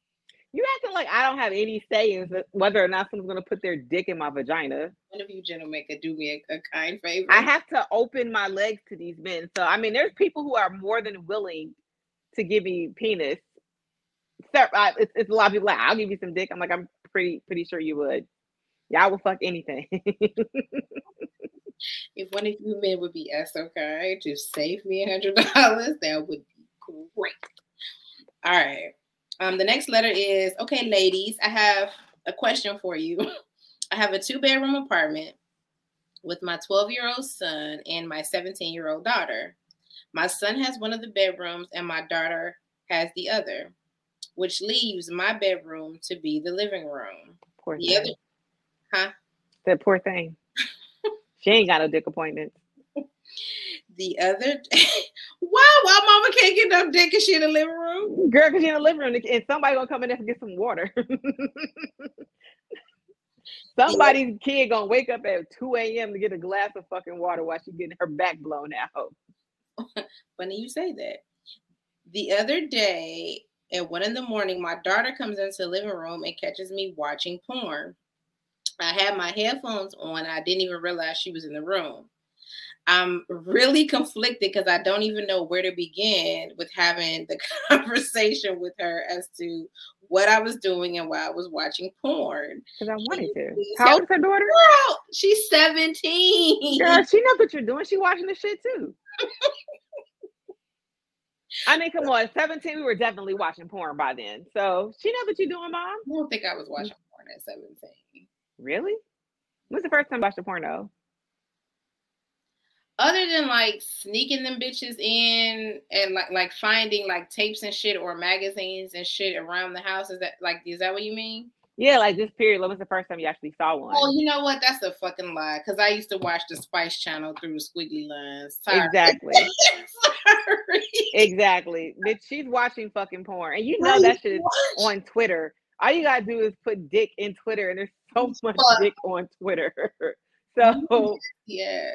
You acting like I don't have any say in whether or not someone's gonna put their dick in my vagina. One of you gentlemen could do me a, a kind favor. I have to open my legs to these men. So I mean, there's people who are more than willing to give me penis. It's, it's a lot of people like I'll give you some dick. I'm like I'm pretty pretty sure you would. I will fuck anything. if one of you men would be so kind to save me a hundred dollars, that would be great. All right. Um, the next letter is okay, ladies. I have a question for you. I have a two bedroom apartment with my 12 year old son and my 17 year old daughter. My son has one of the bedrooms and my daughter has the other, which leaves my bedroom to be the living room. Poor the thing. other, huh? That poor thing. she ain't got no dick appointment. the other day, why why mama can't get no dick and she in the living room? Girl, because she in the living room and somebody gonna come in there and get some water. Somebody's yeah. kid gonna wake up at 2 a.m. to get a glass of fucking water while she's getting her back blown out. Funny you say that. The other day at one in the morning, my daughter comes into the living room and catches me watching porn. I had my headphones on. I didn't even realize she was in the room. I'm really conflicted because I don't even know where to begin with having the conversation with her as to what I was doing and why I was watching porn. Because I wanted to. How old is her daughter? Girl, she's 17. Girl, she knows what you're doing. She watching the shit too. I mean, come on, 17, we were definitely watching porn by then. So she knows what you're doing, mom. I don't think I was watching porn at 17. Really? When's the first time you watched a porno? other than like sneaking them bitches in and like like finding like tapes and shit or magazines and shit around the house, is that like is that what you mean? Yeah, like this period. When was the first time you actually saw one? Oh, you know what? That's a fucking lie. Because I used to watch the Spice Channel through squiggly lines. Sorry. Exactly. exactly. Bitch, she's watching fucking porn, and you know that shit is on Twitter. All you gotta do is put dick in Twitter, and there's so much Fuck. dick on Twitter. so yes.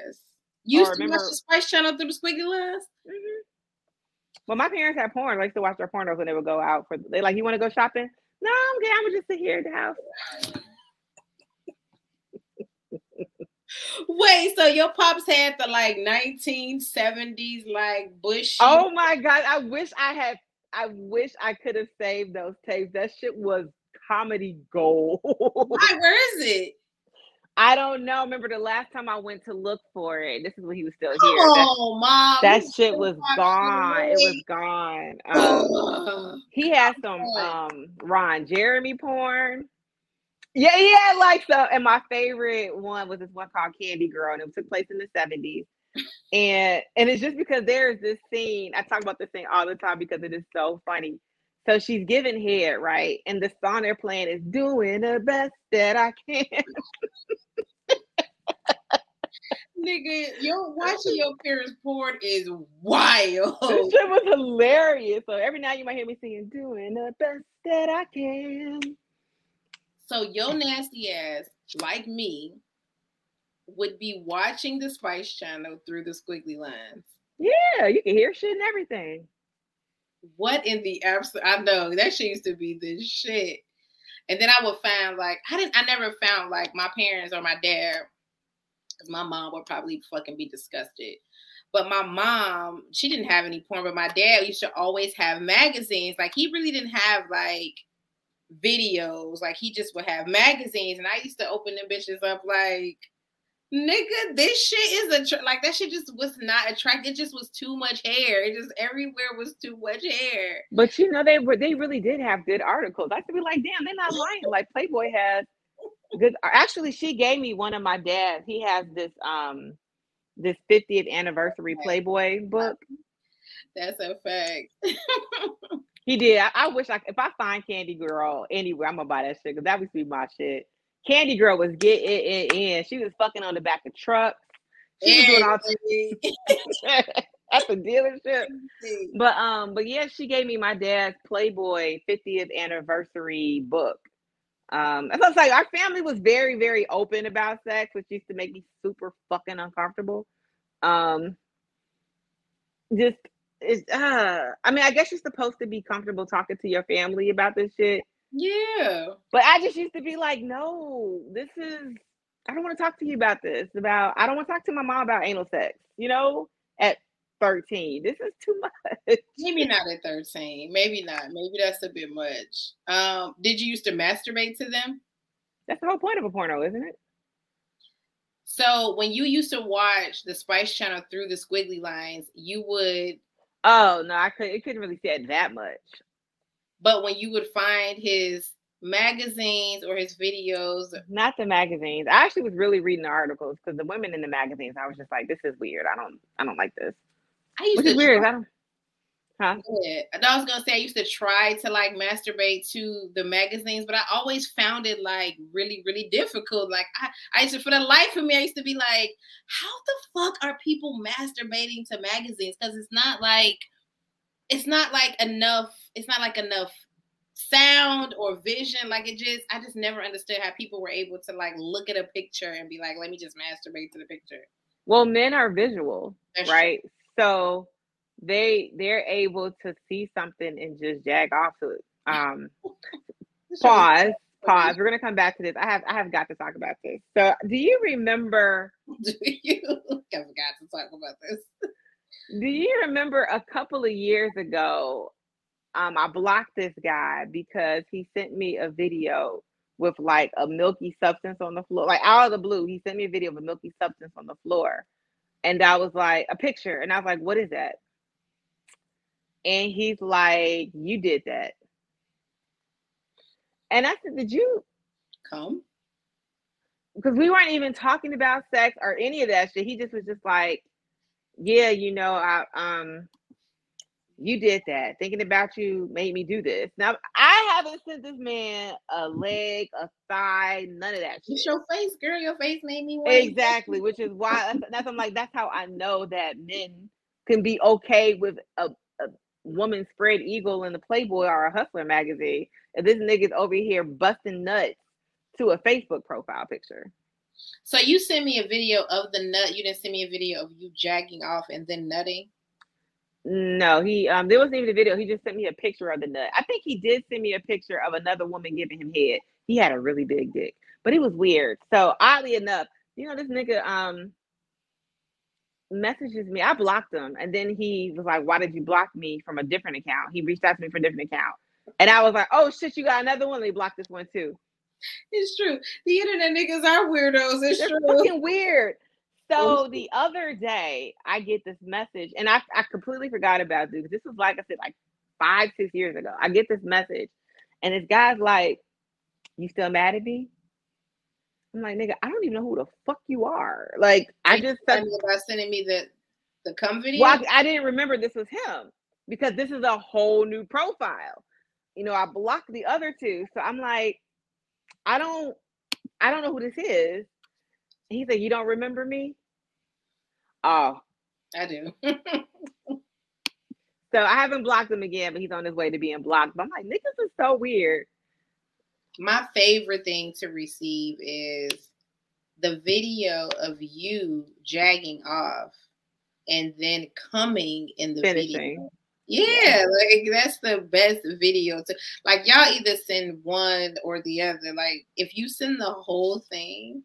You used remember, to watch the Spice Channel through the squiggly lines. Mm-hmm. Well, my parents had porn. I used to watch their pornos when they would go out for. They like, you want to go shopping? No, I'm good. I'm just sit here at the house. Wait, so your pops had the like 1970s like Bush? Oh my god! I wish I had. I wish I could have saved those tapes. That shit was comedy gold. Why? Where is it? I don't know. Remember the last time I went to look for it. This is when he was still here. Oh, mom! That shit was gone. It was gone. Um, he had some um, Ron Jeremy porn. Yeah, yeah, like so. And my favorite one was this one called Candy Girl, and it took place in the seventies. And and it's just because there's this scene. I talk about this thing all the time because it is so funny. So she's giving head, right? And the song they're playing is doing the best that I can. Nigga, your watching your parents porn is wild. This shit was hilarious. So every now you might hear me singing, doing the best that I can. So your nasty ass, like me, would be watching the Spice Channel through the squiggly lines. Yeah, you can hear shit and everything what in the absolute? I know that shit used to be the shit. And then I would find like I didn't. I never found like my parents or my dad. Cause my mom would probably fucking be disgusted. But my mom, she didn't have any porn. But my dad used to always have magazines. Like he really didn't have like videos. Like he just would have magazines, and I used to open them bitches up like nigga, this shit is a tr- like that shit just was not attractive. It just was too much hair. It just everywhere was too much hair. But you know, they were they really did have good articles. I to be like, damn, they're not lying. Like Playboy has good actually she gave me one of my dad's. He has this um this 50th anniversary Playboy book. That's a fact. he did. I, I, wish I if I find Candy Girl anywhere, I'm gonna buy that shit because that would be my shit. Candy Girl was getting it in. She was fucking on the back of trucks. She was doing all at the dealership. But um, but yeah, she gave me my dad's Playboy 50th anniversary book. Um, so it's like our family was very, very open about sex, which used to make me super fucking uncomfortable. Um, just it's uh I mean, I guess you're supposed to be comfortable talking to your family about this shit. Yeah. But I just used to be like, no, this is I don't want to talk to you about this. About I don't want to talk to my mom about anal sex, you know, at 13. This is too much. Maybe not at 13. Maybe not. Maybe that's a bit much. Um, did you used to masturbate to them? That's the whole point of a porno, isn't it? So when you used to watch the Spice Channel through the squiggly lines, you would. Oh no, I couldn't. It couldn't really see it that much. But when you would find his magazines or his videos, not the magazines. I actually was really reading the articles because the women in the magazines, I was just like, this is weird. I don't, I don't like this. I used Which to is weird. I don't. Huh? Yeah. I was gonna say I used to try to like masturbate to the magazines, but I always found it like really, really difficult. Like I, I used to, for the life of me, I used to be like, how the fuck are people masturbating to magazines? Because it's not like, it's not like enough. It's not like enough sound or vision. Like it just, I just never understood how people were able to like look at a picture and be like, let me just masturbate to the picture. Well, men are visual, That's right? True. So they they're able to see something and just jag off to it. Um, pause, pause. We're gonna come back to this. I have I have got to talk about this. So, do you remember? Do you? I forgot to talk about this. Do you remember a couple of years ago? Um, I blocked this guy because he sent me a video with like a milky substance on the floor, like out of the blue. He sent me a video of a milky substance on the floor, and I was like, a picture, and I was like, "What is that?" And he's like, You did that. And I said, Did you come? Because we weren't even talking about sex or any of that shit. He just was just like, Yeah, you know, I um you did that. Thinking about you made me do this. Now I haven't sent this man a leg, a thigh, none of that. It's your face, girl. Your face made me exactly, which is why that's, that's I'm like that's how I know that men can be okay with a, woman spread eagle in the Playboy or a Hustler magazine, and this nigga's over here busting nuts to a Facebook profile picture. So you sent me a video of the nut. You didn't send me a video of you jacking off and then nutting. No, he um there wasn't even a video. He just sent me a picture of the nut. I think he did send me a picture of another woman giving him head. He had a really big dick, but it was weird. So oddly enough, you know this nigga um messages me. I blocked him, and then he was like, "Why did you block me from a different account?" He reached out to me for a different account, and I was like, "Oh shit, you got another one." They blocked this one too. It's true. The internet niggas are weirdos. It's They're true. Fucking weird. So oh, the other day, I get this message, and I, I completely forgot about this. This was like I said, like five, six years ago. I get this message, and this guy's like, "You still mad at me?" I'm like, nigga, I don't even know who the fuck you are. Like, I just sent about sending me the the come video. Well, I, I, didn't remember this was him because this is a whole new profile. You know, I blocked the other two, so I'm like, I don't, I don't know who this is. He said, "You don't remember me?" Oh, I do. so I haven't blocked him again, but he's on his way to being blocked. But I'm like, niggas is so weird my favorite thing to receive is the video of you jagging off and then coming in the Finishing. video. Yeah, like that's the best video to like y'all either send one or the other. Like if you send the whole thing,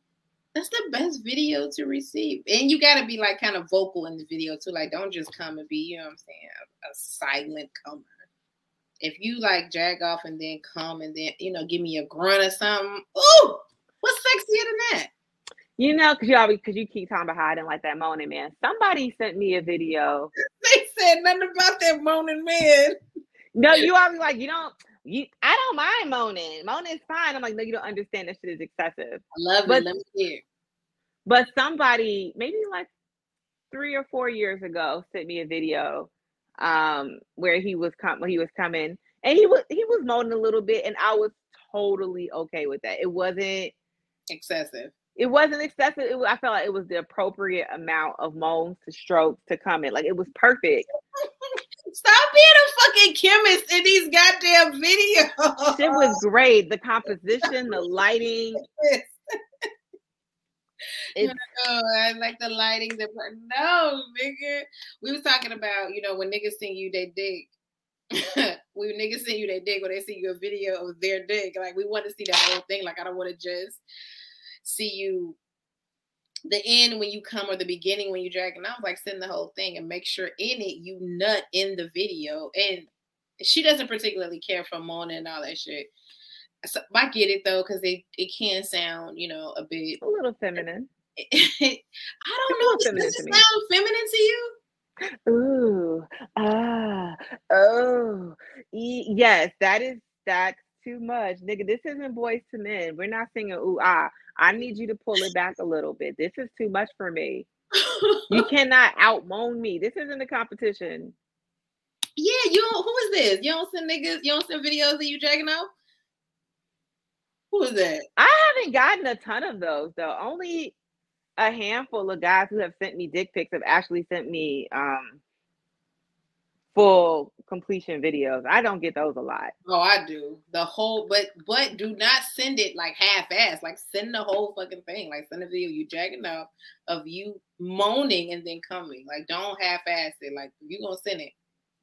that's the best video to receive. And you gotta be like kind of vocal in the video too. Like don't just come and be, you know what I'm saying, a, a silent comer if you like jag off and then come and then you know give me a grunt or something, ooh, what's sexier than that? You know, because you always because you keep talking about how I didn't like that moaning man. Somebody sent me a video. they said nothing about that moaning man. No, you always like you don't. You, I don't mind moaning. Moaning is fine. I'm like, no, you don't understand. That shit is excessive. I love but, it. Let me hear. But somebody, maybe like three or four years ago, sent me a video um, where he was com- he was coming and he was he was moaning a little bit, and I was totally okay with that. It wasn't excessive. It wasn't excessive. It was, I felt like it was the appropriate amount of moans to strokes to come in. Like it was perfect. Stop being a fucking chemist in these goddamn videos. It was great. The composition, the lighting. no, I like the lighting. The no, nigga. We was talking about you know when niggas sing you they dick. we niggas send you their dick when they see you a video of their dick. Like we want to see the whole thing. Like I don't want to just see you the end when you come or the beginning when you drag and I was like send the whole thing and make sure in it you nut in the video. And she doesn't particularly care for Mona and all that shit. So I get it though, because it, it can sound, you know, a bit a little feminine. I don't know. Does, it sound feminine to you? Ooh, ah, oh, e- yes, that is that's too much, nigga. This isn't Boyz II Men. We're not singing ooh ah. I need you to pull it back a little bit. This is too much for me. you cannot outmoan me. This isn't a competition. Yeah, you don't. Who is this? You don't send niggas. You don't send videos of you jacking off. Who is that? I haven't gotten a ton of those though. Only a handful of guys who have sent me dick pics have actually sent me um full completion videos. I don't get those a lot. Oh, I do. The whole but but do not send it like half ass. Like send the whole fucking thing. Like send a video you jacking up of you moaning and then coming. Like don't half ass it. Like you gonna send it.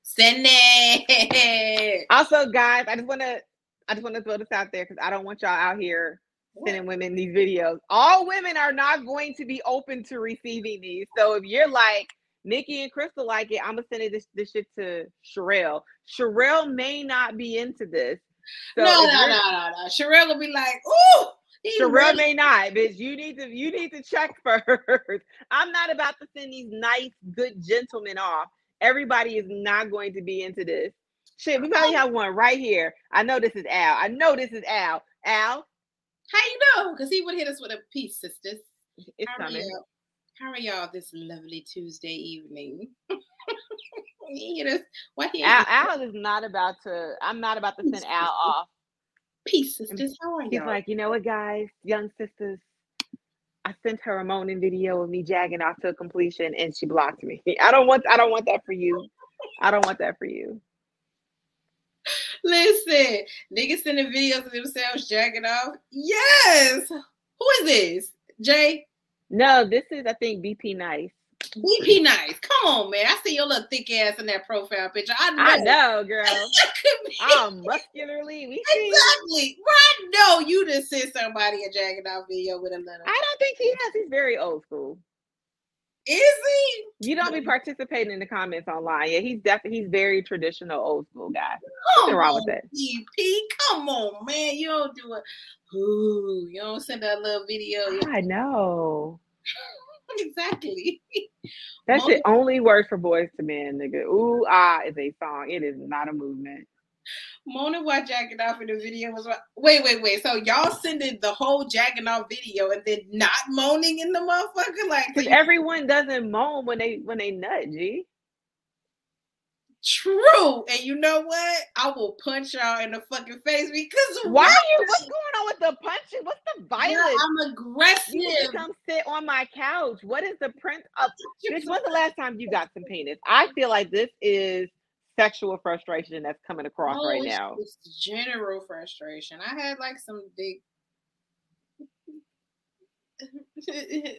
Send it. Also, guys, I just wanna I just want to throw this out there because I don't want y'all out here sending women these videos. All women are not going to be open to receiving these. So if you're like Nikki and Crystal like it, I'm gonna send this, this shit to Sherelle. Sherelle may not be into this. So no, no, no, no, no. Sherelle will be like, ooh. Sherelle really- may not, bitch. You need to you need to check first. I'm not about to send these nice, good gentlemen off. Everybody is not going to be into this. Shit, we probably have one right here. I know this is Al. I know this is Al. Al, how you know? Because he would hit us with a piece, sisters. It's coming. Y'all? How are y'all this lovely Tuesday evening? hit us. What Al, Al is not about to. I'm not about to send peace, Al off. Peace, sisters. How are you? He's like, you know what, guys, young sisters. I sent her a moaning video of me jagging off to completion, and she blocked me. I don't want. I don't want that for you. I don't want that for you. Listen, niggas sending videos of themselves jacking off. Yes. Who is this? Jay? No, this is I think BP Nice. BP Nice. Come on, man. I see your little thick ass in that profile picture. I know, I know girl. I'm muscularly. We exactly. Right. No, you just sent somebody a jacking off video with a little. I don't think he has. He's very old school. Is he? You don't be participating in the comments online. Yeah, he's definitely he's very traditional, old school guy. Nothing wrong with that. BP, come on, man. You don't do it. Ooh, you don't send that little video. I know. exactly. That's the only word for Boyz II Men, nigga. Ooh, ah is a song. It is not a movement. Mona while jacking off in the video was wait, wait, wait. So y'all sending the whole jacking off video and then not moaning in the motherfucker? Like so everyone doesn't moan when they when they nut, G. True. And you know what? I will punch y'all in the fucking face because why are you what's going on with the punching? What's the violence? I'm aggressive. You come sit on my couch. What is the print of this? When's the last time you got some penis? I feel like this is sexual frustration that's coming across oh, right it's, now. It's general frustration. I had like some big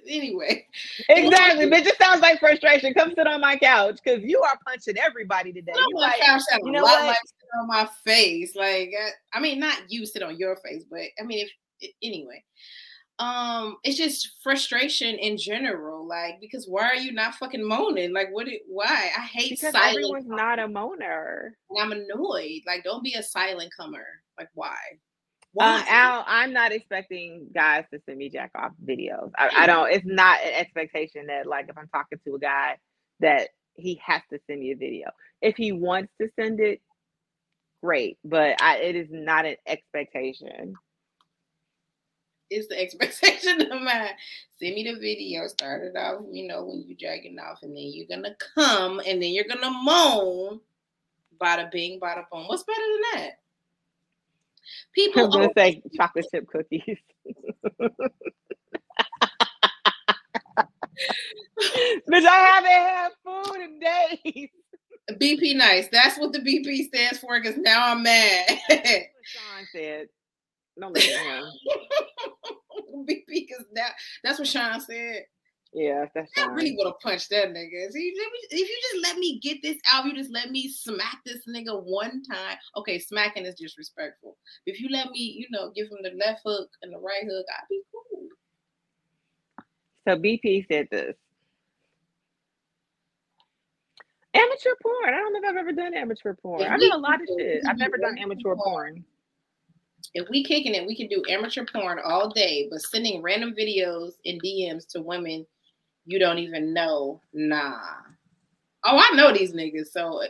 anyway. Exactly. But it just sounds like frustration. Come sit on my couch because you are punching everybody today. You like, couch you know what? Like sit on my face. Like I, I, mean, not you sit on your face, but I mean, if anyway um it's just frustration in general like because why are you not fucking moaning like what it, why i hate because silent everyone's not a moaner and i'm annoyed like don't be a silent comer like why uh, why? Uh, Al, I'm not expecting guys to send me jack off videos. I, I don't. It's not an expectation that, like, if I'm talking to a guy, that he has to send me a video. If he wants to send it, great. But I, it is not an expectation it's the expectation of mine. Send me the video. Start it off, you know, when you dragging off, and then you're gonna come, and then you're gonna moan. Bada bing, bada boom. What's better than that? People I'm gonna say chocolate chip cookies. Bitch, I haven't had food in days. BP nice. That's what the BP stands for. Because now I'm mad. Sean said. Don't him. BP because that that's what Sean said. Yeah, that's I really would have punched that nigga. See, if you just let me get this out, you just let me smack this nigga one time. Okay, smacking is disrespectful. If you let me, you know, give him the left hook and the right hook, I'd be cool. So BP said this. Amateur porn. I don't know if I've ever done amateur porn. I've done a lot of shit. I've never done amateur porn. If we kicking it, we can do amateur porn all day, but sending random videos in DMs to women you don't even know. Nah. Oh, I know these niggas. So uh,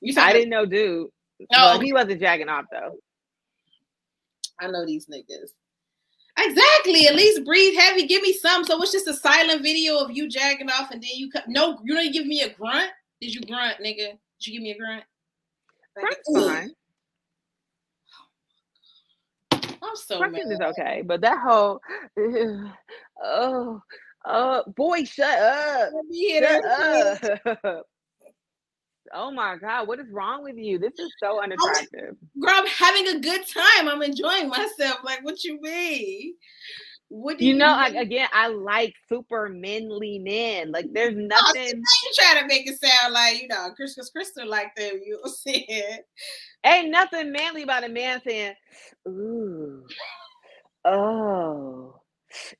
you I didn't know, dude. No, well, he wasn't jacking off though. I know these niggas. Exactly. At least breathe heavy. Give me some. So it's just a silent video of you jacking off, and then you come. No, you don't give me a grunt. Did you grunt, nigga? Did you give me a grunt? Grunt's fine. I'm so Grunting is okay, but that whole oh uh, boy, shut up. Shut up. Oh my God, what is wrong with you? This is so unattractive. Girl, I'm having a good time. I'm enjoying myself. Like, what you mean? What do you, you know? I, again, I like super manly men. Like, there's oh, nothing. Oh, you try to make it sound like you know, Chris, Crystal like them. You saying? Ain't nothing manly about a man saying, "Ooh, oh."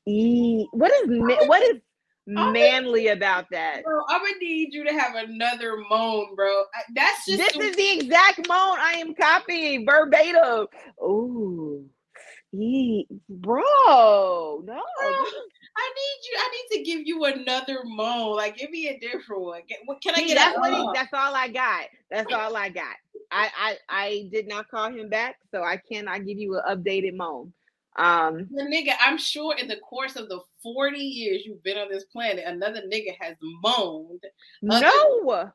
E- what is what is manly about that? Bro, I'm gonna need you to have another moan, bro. That's just this is the exact moan I am copying verbatim. Oh, e- bro, no. Bro, I need you. I need to give you another moan. Like, give me a different one. Get, what can I get? That's what. He, that's all I got. That's all I got. I, I I did not call him back, so I cannot give you an updated moan. Um, the nigga, I'm sure in the course of the 40 years you've been on this planet, another nigga has moaned. No,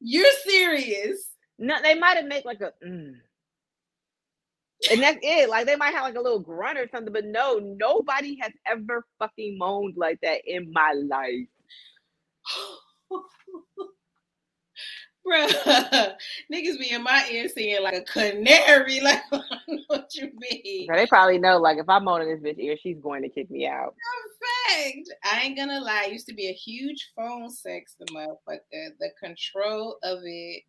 you're serious. No, they might have made like a, mm. And that's it. Like they might have like a little grunt or something, but no, nobody has ever fucking moaned like that in my life. Bruh, niggas be in my ear saying like a canary. Like, what you mean? they probably know, like, if I'm on this bitch ear, she's going to kick me out. Perfect. I ain't gonna lie. I used to be a huge phone sex, the motherfucker. The control of it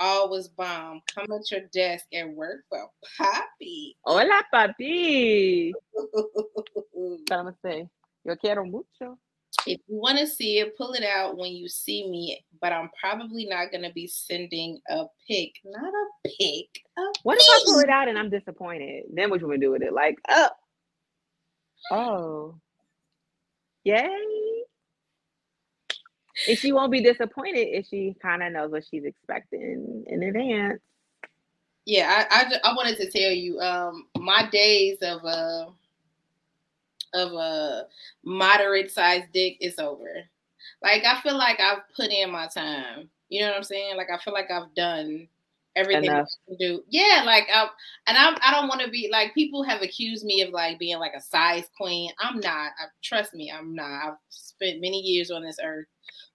all was bomb. Come at your desk and work for Papi. Hola, Papi. Vamos say, yo quiero mucho. If you want to see it, pull it out when you see me. But I'm probably not going to be sending a pic. Not a pic. A what if I pull it out and I'm disappointed? Then what you going to do with it? Like, oh, oh, yay. If she won't be disappointed if she kind of knows what she's expecting in advance. Yeah, I, I, I wanted to tell you, um, my days of uh of a moderate sized dick is over. Like I feel like I've put in my time. You know what I'm saying? Like I feel like I've done everything. I can do. Yeah, like I and I'm I don't want to be like people have accused me of like being like a size queen. I'm not. I, trust me, I'm not. I've spent many years on this earth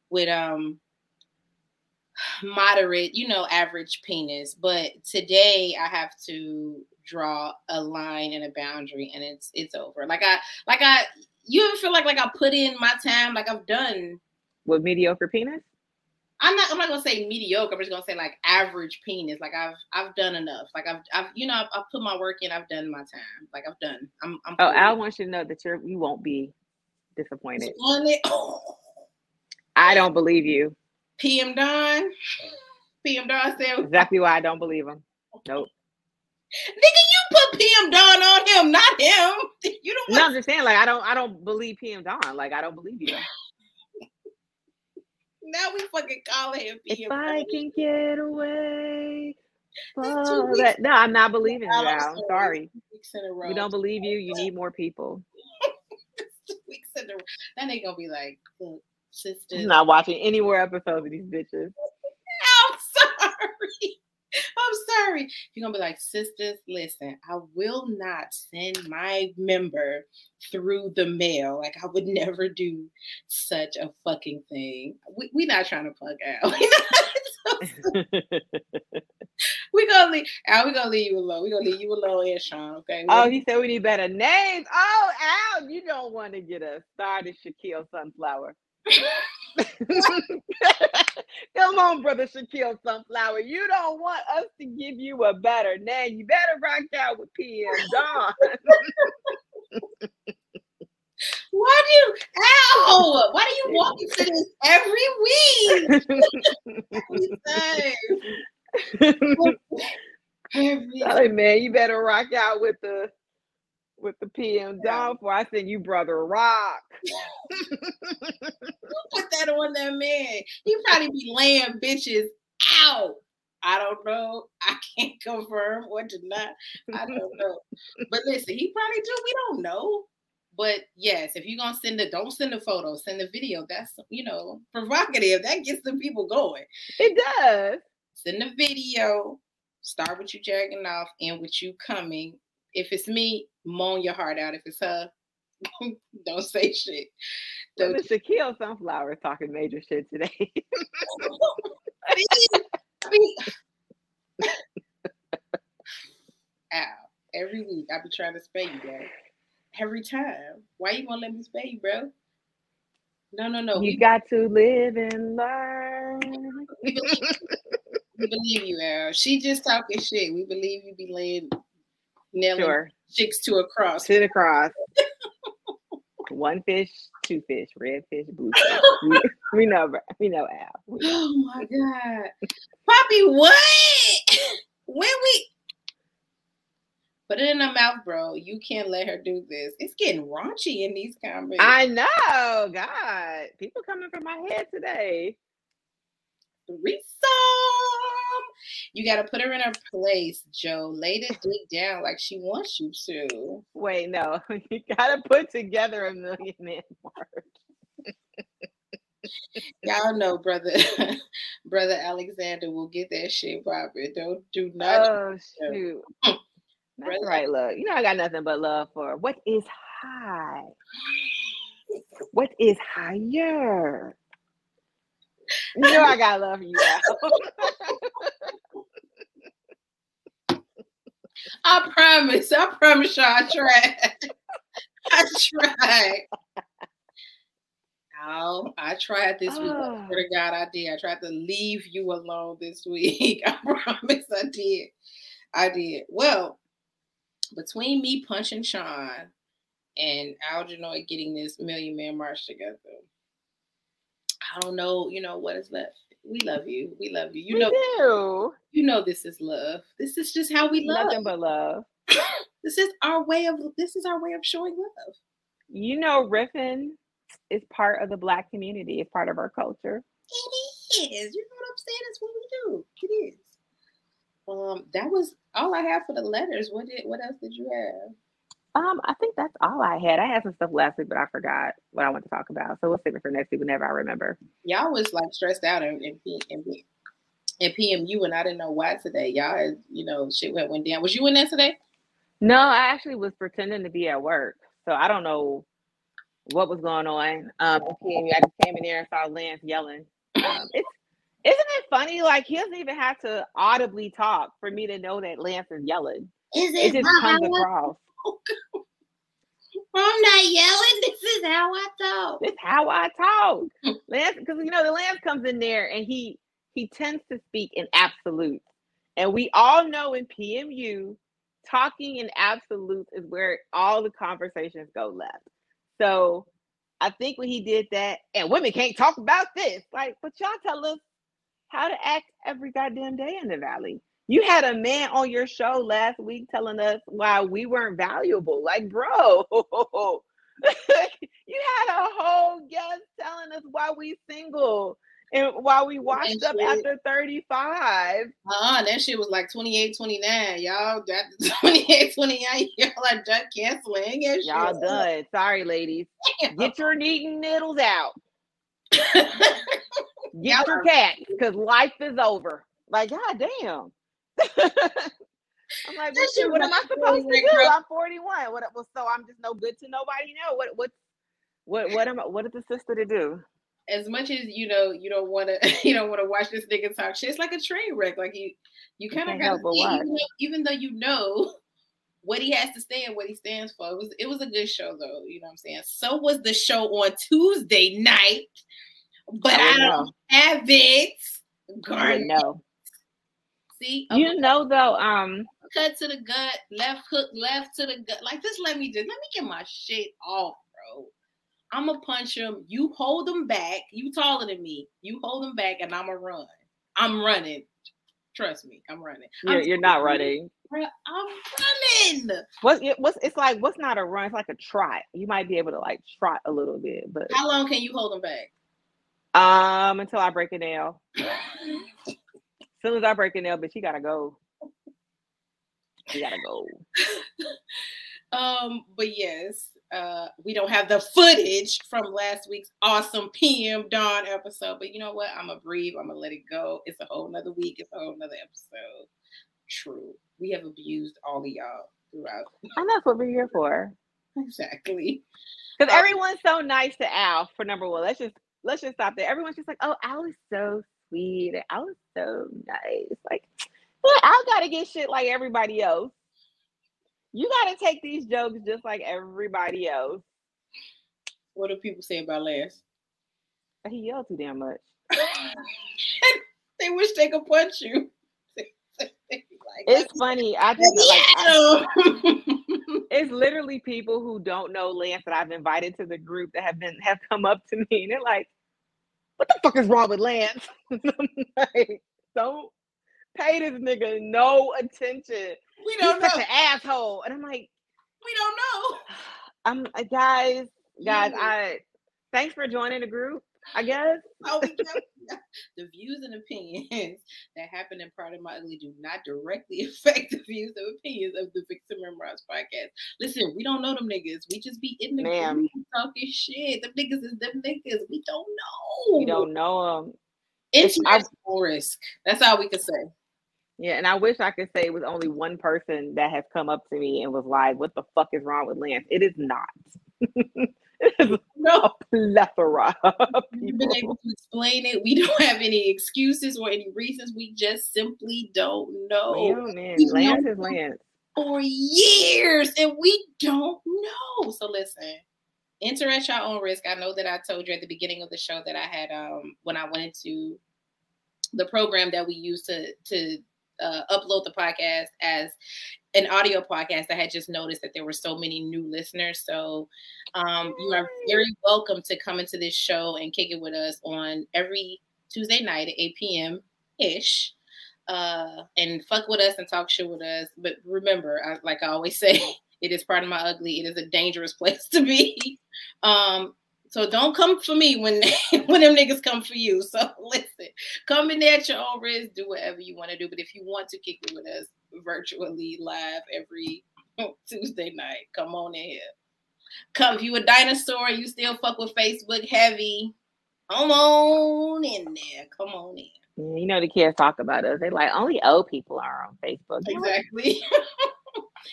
with um moderate, you know, average penis. But today I have to draw a line and a boundary and it's it's over. Like I like I you ever feel like like I put in my time, like I've done with mediocre penis? I'm not I'm not gonna say mediocre, I'm just gonna say like average penis. Like I've I've done enough. Like I've I've you know I've, I've put my work in, I've done my time. Like I've done. I'm, I'm Oh, I want you to know that you're you won't be disappointed. I don't believe you. PM Dawn. PM Dawn said exactly why I don't believe him. Nope. Nigga, you put PM Dawn on him, not him. You don't. Want- no, I'm just saying, like I don't, I don't believe PM Dawn. Like I don't believe you. now we fucking calling him PM. If I can get away. That, no, I'm not believing you. I'm sorry. We don't believe you. You need more people. weeks in a row. Then they gonna be like, sisters. I'm not watching any more episodes of these bitches. I'm sorry. I'm sorry. You're gonna be like, sisters, listen, I will not send my member through the mail. Like I would never do such a fucking thing. We we not trying to plug out. we gonna leave. Al, we gonna leave you alone. We gonna leave you alone, and Sean. Okay. Oh, he said we need better names. Oh, Al, you don't want to get us started, Shaquille Sunflower. Come on, brother Shaquille Sunflower. You don't want us to give you a better name. You better rock out with PM Dawn. Why do you ow? Why do you walk into this every week? every man, you better rock out with the with the PM for I said you brother rock. Who put that on that man. He probably be laying bitches out. I don't know. I can't confirm or deny. I don't know. But listen, he probably do. We don't know. But yes, if you're gonna send it, don't send a photo, send a video. That's you know provocative. That gets the people going. It does. Send a video. Start with you jagging off, and with you coming. If it's me, moan your heart out. If it's her, don't say shit. So well, Shaquille Sunflower is talking major shit today. I mean, I mean, ow. Every week I be trying to spay you guys every time. Why you won't let me spay, you, bro? No, no, no. You we, got to live and learn. We believe, we believe you, Al. She just talking shit. We believe you be laying nailing sure. chicks to a cross. To the cross. One fish, two fish, red fish, blue fish. we, we know, we know Al. We know. Oh my god, Poppy, what? when we Put it in her mouth, bro. You can't let her do this. It's getting raunchy in these comments. I know. God. People coming from my head today. Threesome. You got to put her in her place, Joe. Lay the dick down like she wants you to. Wait, no. You got to put together a million man mark. Y'all know, brother, brother Alexander will get that shit popping. Don't do not. Oh shoot! That's right, love. You know I got nothing but love for what is high. What is higher? You know I got love for you. I promise. I promise y'all I tried. I tried. Oh, I tried this week. Oh. I ah. swear to God, I did. I tried to leave you alone this week. I promise I did. I did. Well, between me punching Sean and Algernon getting this Million Man March together, I don't know, you know, what is left. We love you. We love you. You we know, do. you know, this is love. This is just how we love. Nothing but love. this is our way of. This is our way of showing love. You know, riffing is part of the black community. It's part of our culture. It is. You know what I'm saying? It's what we do. It is. Um, that was all I have for the letters. What did what else did you have? Um, I think that's all I had. I had some stuff last week, but I forgot what I want to talk about. So we'll save it for next week whenever I remember. Y'all was like stressed out and in, in, in, PMU, and I didn't know why today. Y'all, you know, shit went went down. Was you in there today? No, I actually was pretending to be at work, so I don't know what was going on. Um, PMU, I just came in there and saw Lance yelling. Um, it's isn't it funny? Like he doesn't even have to audibly talk for me to know that Lance is yelling. Is it, it just comes across. I'm not yelling. This is how I talk. This is how I talk. Lance, because you know the Lance comes in there and he he tends to speak in absolutes, and we all know in PMU, talking in absolutes is where all the conversations go left. So I think when he did that, and women can't talk about this, like, but y'all tell us how to act every goddamn day in the valley. You had a man on your show last week telling us why we weren't valuable. Like, bro, you had a whole guest telling us why we single and why we washed up after 35. Uh-uh, that shit was like 28, 29. Y'all got 28, 29. Y'all are done canceling. Y'all done. Sorry, ladies. Damn. Get your knitting needles out. Get your cat because life is over. Like, god damn. I'm like, shit, what am I supposed to do? I'm 41. What well, so I'm just no good to nobody. No, what what what what am I what is the sister to do? as much as you know, you don't want to, you don't want to watch this nigga talk shit. It's like a train wreck. Like you, you kind of got even, though, even though you know what he has to stand, what he stands for. It was it was a good show though. You know what I'm saying? So was the show on Tuesday night, but I, I don't have it. Garnet. See, okay. you know though, um, cut to the gut, left hook, left to the gut. Like just let me just let me get my shit off, bro. I'm gonna punch him. You hold him back. You taller than me. You hold him back, and I'm gonna run. I'm running. Trust me, I'm running. You're, I'm you're not running. I'm running. What? What's? It's like what's not a run? It's like a trot. You might be able to like trot a little bit, but how long can you hold him back? Um, until I break a nail. soon as I break a nail, but she gotta go. She gotta go. um, but yes, uh, we don't have the footage from last week's awesome PM Dawn episode. But you know what? I'm gonna breathe. I'm gonna let it go. It's a whole nother week. It's a whole nother episode. True. We have abused all of y'all throughout. And that's what we're here for. Exactly. Because um, everyone's so nice to Al. For number one, let's just let's just stop there. Everyone's just like, oh, Al is so sweet. Al is so nice. Like, well, Al gotta get shit like everybody else. You got to take these jokes just like everybody else. What do people say about Lance? He yelled too damn much. they wish they could punch you. like, it's funny. I just like. I, it's literally people who don't know Lance that I've invited to the group that have been have come up to me and they're like, "What the fuck is wrong with Lance?" like, don't pay this nigga no attention. We don't He's know. Such an asshole. And I'm like, we don't know. I'm uh, guys, guys. I thanks for joining the group. I guess. Oh, the views and opinions that happen in Pardon My Ugly do not directly affect the views and opinions of the Vixen Memoirs podcast. Listen, we don't know them niggas. We just be in the group talking shit. Them niggas is them niggas. We don't know. We don't know them. It's risk. That's all we can say. Yeah, and I wish I could say it was only one person that has come up to me and was like, "What the fuck is wrong with Lance?" It is not. no. a plethora. We've been able to explain it. We don't have any excuses or any reasons. We just simply don't know. Oh man, Lance is Lance. For years, and we don't know. So listen, enter at your own risk. I know that I told you at the beginning of the show that I had um when I went into the program that we use to to uh, upload the podcast as an audio podcast. I had just noticed that there were so many new listeners. So um, you are very welcome to come into this show and kick it with us on every Tuesday night at 8 p.m. ish. Uh, and fuck with us and talk shit with us. But remember, I, like I always say, it is pardon my ugly. It is a dangerous place to be. Um, so don't come for me when they, when them niggas come for you. So listen, come in there at your own risk, do whatever you want to do. But if you want to kick it with us virtually live every Tuesday night, come on in here. Come if you a dinosaur, you still fuck with Facebook heavy. Come on in there. Come on in. You know the kids talk about us. They like only old people are on Facebook. Exactly.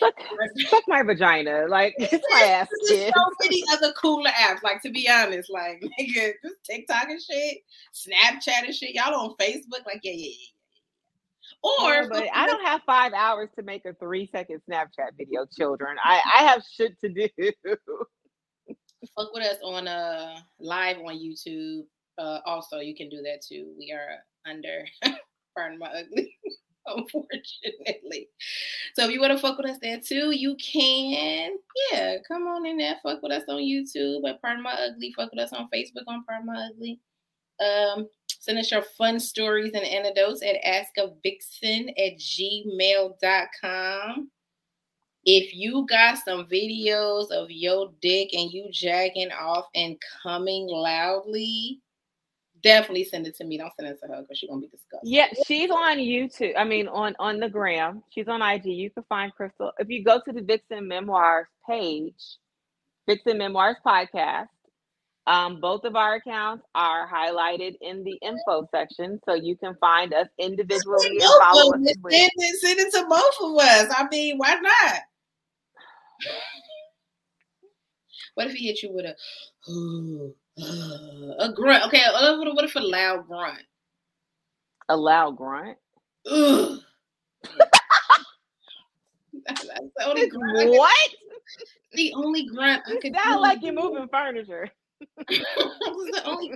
Suck, suck my vagina. Like it's my ass. There's so many other cooler apps. Like to be honest, like nigga, just TikTok and shit, Snapchat and shit. Y'all on Facebook? Like yeah, yeah, yeah. Or yeah, but I don't have five hours to make a three second Snapchat video, children. I I have shit to do. Fuck with us on uh live on YouTube. Uh, also, you can do that too. We are under. pardon my ugly. unfortunately. So if you want to fuck with us there too, you can. Yeah, come on in there, fuck with us on YouTube at Pardon My Ugly. Fuck with us on Facebook on Pardon My Ugly. Um, send us your fun stories and anecdotes at askavixen at gmail.com. If you got some videos of your dick and you jacking off and coming loudly, definitely send it to me. Don't send it to her because she's gonna be disgusted. Yeah, she's on YouTube. I mean, on on the gram. She's on IG. You can find Crystal if you go to the Vixen Memoirs page, Vixen Memoirs podcast. Um, both of our accounts are highlighted in the info section, so you can find us individually and follow us. Send it, send it to both of us. I mean, why not? What if he hit you with a? a grunt. Okay, what, what if a loud grunt? A loud grunt. Ugh. That's the only grunt. What? The only grunt I could Sound like you're moving furniture. the only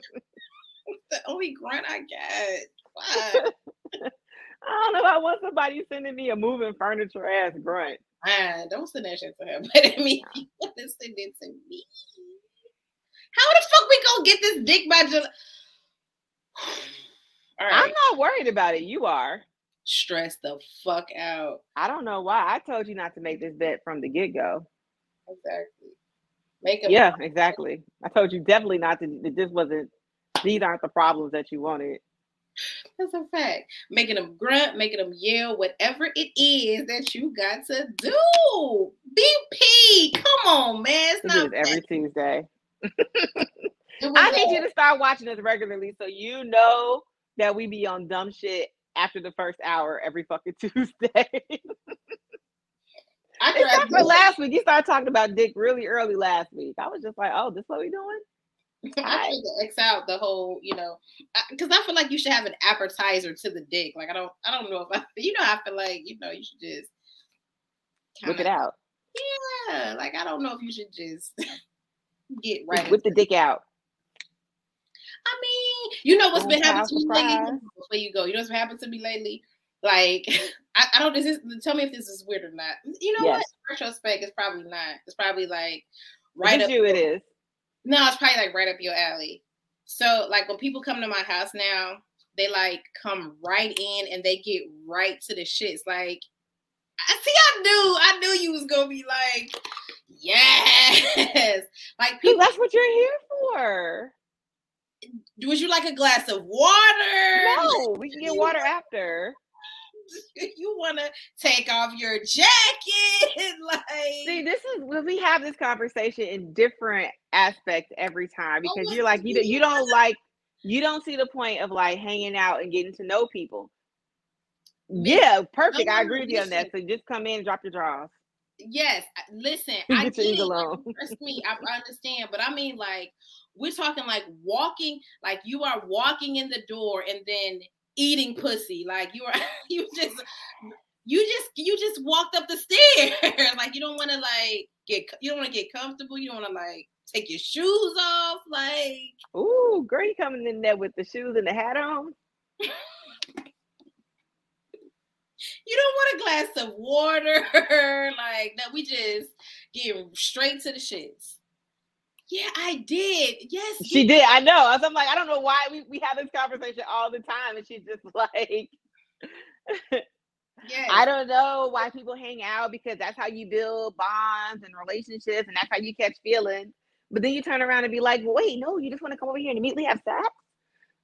the only grunt I get. I don't know. I want somebody sending me a moving furniture ass grunt. Ah, don't send that shit to her. But I mean, you want to send it to me? How the fuck we gonna get this dick by July? I'm not worried about it. You are. stress the fuck out. I don't know why. I told you not to make this bet from the get go. Exactly. Make a Yeah, exactly. I told you definitely not to. That this wasn't. These aren't the problems that you wanted. That's a fact. Making them grunt, making them yell, whatever it is that you got to do. BP, come on, man. It's not every Tuesday. It I need you to start watching us regularly so you know that we be on dumb shit after the first hour every fucking Tuesday. I Except for last week, you started talking about dick really early last week. I was just like, oh, this what we doing? I tried to X out the whole, you know, because I, feel like you should have an appetizer to the dick. Like I don't, I don't know if I, you know, I feel like you know you should just Whip it kinda- out. Yeah, like I don't know if you should just get right. with the dick out. I mean, you know what's been happening to me lately? Before you go, you know what's been happening to me lately? Like, I, I don't. This is tell me if this is weird or not. You know Yes. what? Retrospect is probably not. It's probably like Right right up. you, it is. No, it's probably like right up your alley. So, like when people come to my house now, they like come right in and they get right to the shits. Like, I see, I knew, I knew you was gonna be like, yes. Like people, that's what you're here for. would you like a glass of water? No, we can get water after. you want to take off your jacket, like See, this is when we have this conversation in different aspects every time oh, because what you're like you you you don't like you don't see the point of like hanging out and getting to know people. Yeah, perfect. I oh, agree with you on that. So just come in and drop your drawers. Yes, listen, I get get your it. eagle trust me, I, I understand, but I mean, like, we're talking like walking, like you are walking in the door and then eating pussy, like you are, you just, you just, you just walked up the stairs, like you don't want to like get, you don't want to get comfortable, you don't want to like take your shoes off, like Ooh, girl, you coming in there with the shoes and the hat on? You don't want a glass of water, like that. We just get straight to the shits. Yeah, I did. Yes, She did. I know. So I'm like, I don't know why we, we have this conversation all the time, and she's just like, yes. I don't know why people hang out because that's how you build bonds and relationships, and that's how you catch feelings. But then you turn around and be like, well, wait, no, you just want to come over here and immediately have sex?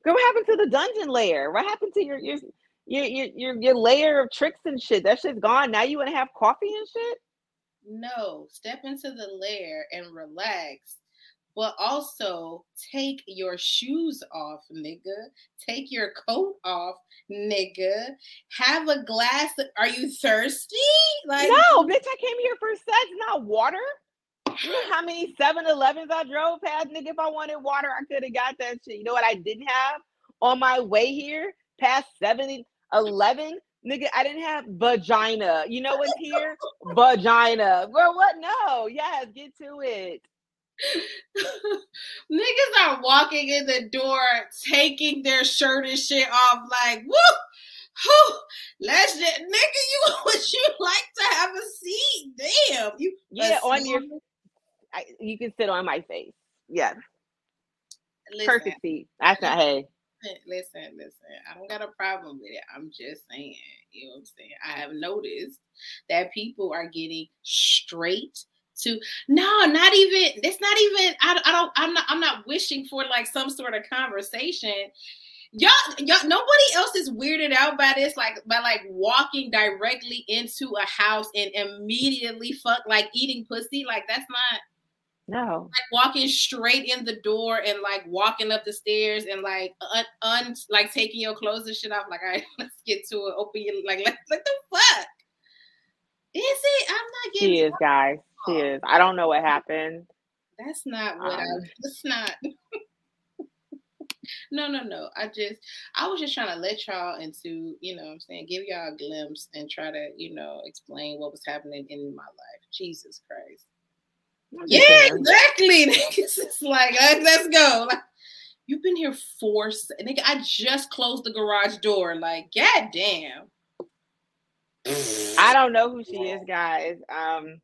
Girl, what happened to the dungeon layer? What happened to your your your, your your your layer of tricks and shit. That shit's gone. Now you want to have coffee and shit? No, step into the lair and relax. But also take your shoes off, nigga. Take your coat off, nigga. Have a glass. Of, are you thirsty? Like no, bitch. I came here for sex, not water. You know how many 7-Elevens I drove past, nigga? If I wanted water, I could have got that shit. You know what I didn't have on my way here? Past 70, 11? Nigga, I didn't have vagina. You know what's here? vagina. Bro, what? No. Yes, get to it. Niggas are walking in the door, taking their shirt and shit off, like, whoo, whoo. let's just, nigga, you would you like to have a seat? Damn, you yeah on your, I, you can sit on my face. Yeah, Listen, perfect seat. That's not hey. Listen, listen, I don't got a problem with it. I'm just saying, you know what I'm saying? I have noticed that people are getting straight to no, not even it's not even I, I don't I'm not I'm not wishing for like some sort of conversation. Y'all, y'all, nobody else is weirded out by this, like by like walking directly into a house and immediately fuck like eating pussy. Like that's not No. like walking straight in the door and like walking up the stairs and like un, un like taking your clothes and shit off. Like, all right, let's get to it. Open your like, like, like the fuck is it? I'm not getting. She is, guys. She is. I don't know what happened. That's not what I. Um, That's not. No, no, no. I just I was just trying to let y'all into, you know what I'm saying, give y'all a glimpse and try to, you know, explain what was happening in my life. Jesus Christ. Yeah, exactly. it's like, let's go. Like, you've been here for nigga. I just closed the garage door. Like, god damn. I don't know who she is, guys. Um,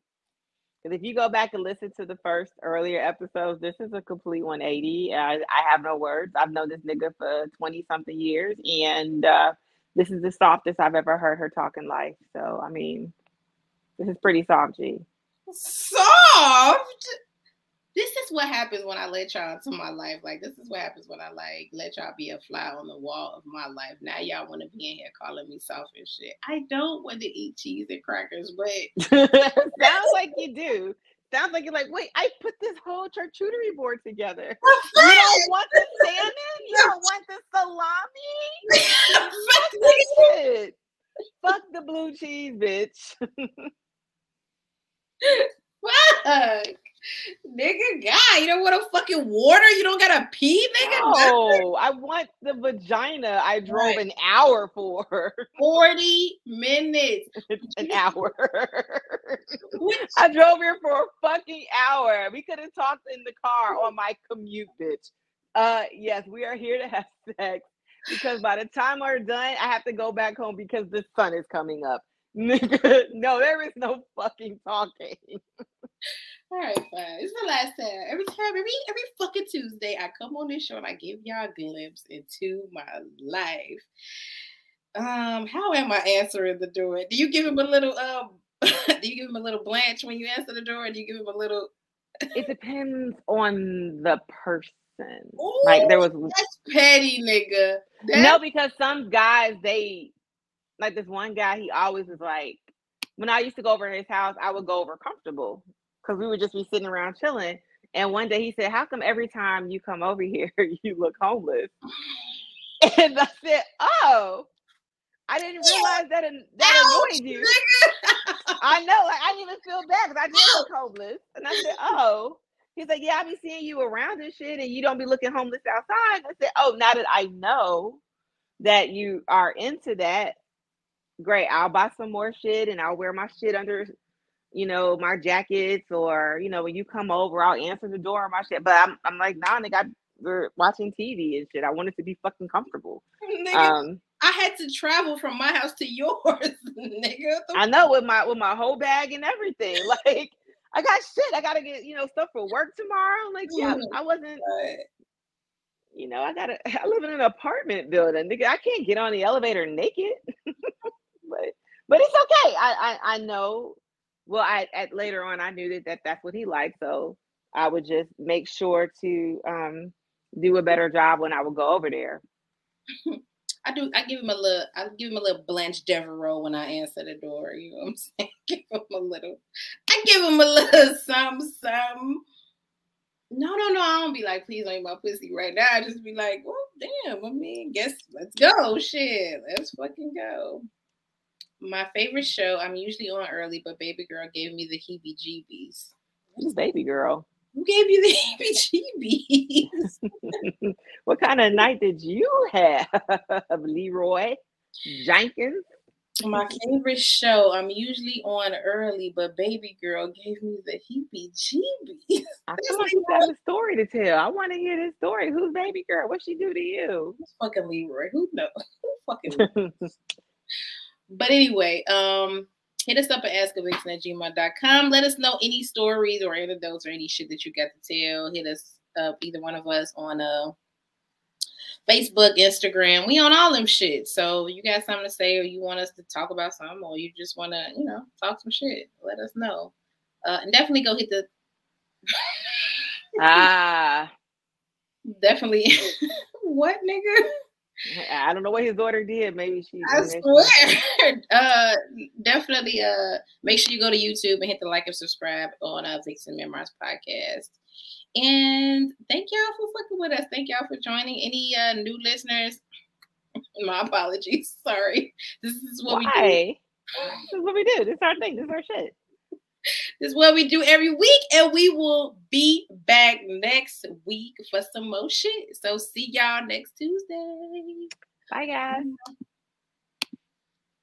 because if you go back and listen to the first earlier episodes, this is a complete 180. I, I have no words. I've known this nigga for 20 something years, and uh, this is the softest I've ever heard her talk in life. So, I mean, this is pretty soft, G. Soft? this is what happens when I let y'all into my life. Like this is what happens when I like let y'all be a fly on the wall of my life. Now y'all want to be in here calling me soft and shit. I don't want to eat cheese and crackers, but sounds like you do. Sounds like you're like, wait, I put this whole charcuterie board together. You don't want the salmon? You don't want the salami? Fuck this shit. Fuck the blue cheese, bitch. Fuck. Nigga, guy, you don't want a fucking water? You don't gotta pee, nigga? No, I want the vagina I drove right. an hour for. 40 minutes. an hour. I drove here for a fucking hour. We could have talked in the car on my commute, bitch. Uh yes, we are here to have sex because by the time we're done, I have to go back home because the sun is coming up. Nigga, no, there is no fucking talking. All right, fine. It's the last time. Every time, every every fucking Tuesday, I come on this show and I give y'all a glimpse into my life. Um, how am I answering the door? Do you give him a little um? do you give him a little blanch when you answer the door? Or do you give him a little? it depends on the person. Ooh, like there was that's petty, nigga. That's... No, because some guys they like this one guy. He always was like, when I used to go over to his house, I would go over comfortable because we would just be sitting around chilling. And one day he said, How come every time you come over here, you look homeless? And I said, Oh, I didn't realize that that annoyed you. I know, like I didn't even feel bad because I did look homeless. And I said, Oh, he's like, Yeah, I be seeing you around and shit, and you don't be looking homeless outside. I said, Oh, now that I know that you are into that, great. I'll buy some more shit and I'll wear my shit under you know, my jackets or, you know, when you come over, I'll answer the door or my shit. But I'm, I'm like, nah, nigga, I, we're watching TV and shit. I wanted to be fucking comfortable. Nigga, um, I had to travel from my house to yours, nigga. I know with my with my whole bag and everything. Like, I got shit. I gotta get, you know, stuff for work tomorrow. Like, yeah, mm-hmm. I wasn't. You know, I gotta. I live in an apartment building, nigga. I can't get on the elevator naked. But it's okay. I, I I know well I at later on I knew that, that that's what he liked. So I would just make sure to um do a better job when I would go over there. I do. I give him a little. I give him a little Blanche Devereaux when I answer the door. You know what I'm saying? give him a little. I give him a little some some. No, no, no. I don't be like, please don't eat my pussy right now. I just be like, well, damn. I mean, guess let's go. Shit, let's fucking go my favorite show. I'm usually on early, but Baby Girl gave me the heebie-jeebies. Who's Baby Girl? Who gave you the heebie-jeebies? what kind of night did you have, Leroy Jenkins? My favorite show. I'm usually on early, but Baby Girl gave me the heebie-jeebies. I feel like you have a story to tell. I want to hear this story. Who's Baby Girl? What she do to you? Who's fucking Leroy? Who knows? Who fucking But anyway, um, hit us up at askavixen at gmail.com. Let us know any stories or anecdotes or any shit that you got to tell. Hit us up, either one of us, on uh, Facebook, Instagram. We on all them shit. So you got something to say or you want us to talk about something or you just want to, you know, talk some shit, let us know. Uh, and definitely go hit the. ah. Definitely. what, nigga? I don't know what his daughter did. Maybe she. I swear. uh, definitely. Uh, make sure you go to YouTube and hit the like and subscribe on uh Vixen Memoirs podcast. And thank y'all for fucking with us. Thank y'all for joining. Any uh new listeners? My apologies. Sorry. This is what Why? we do. This is what we do. This is our thing. This is our shit. This is what we do every week, and we will be back next week for some more shit. So see y'all next Tuesday. Bye, guys.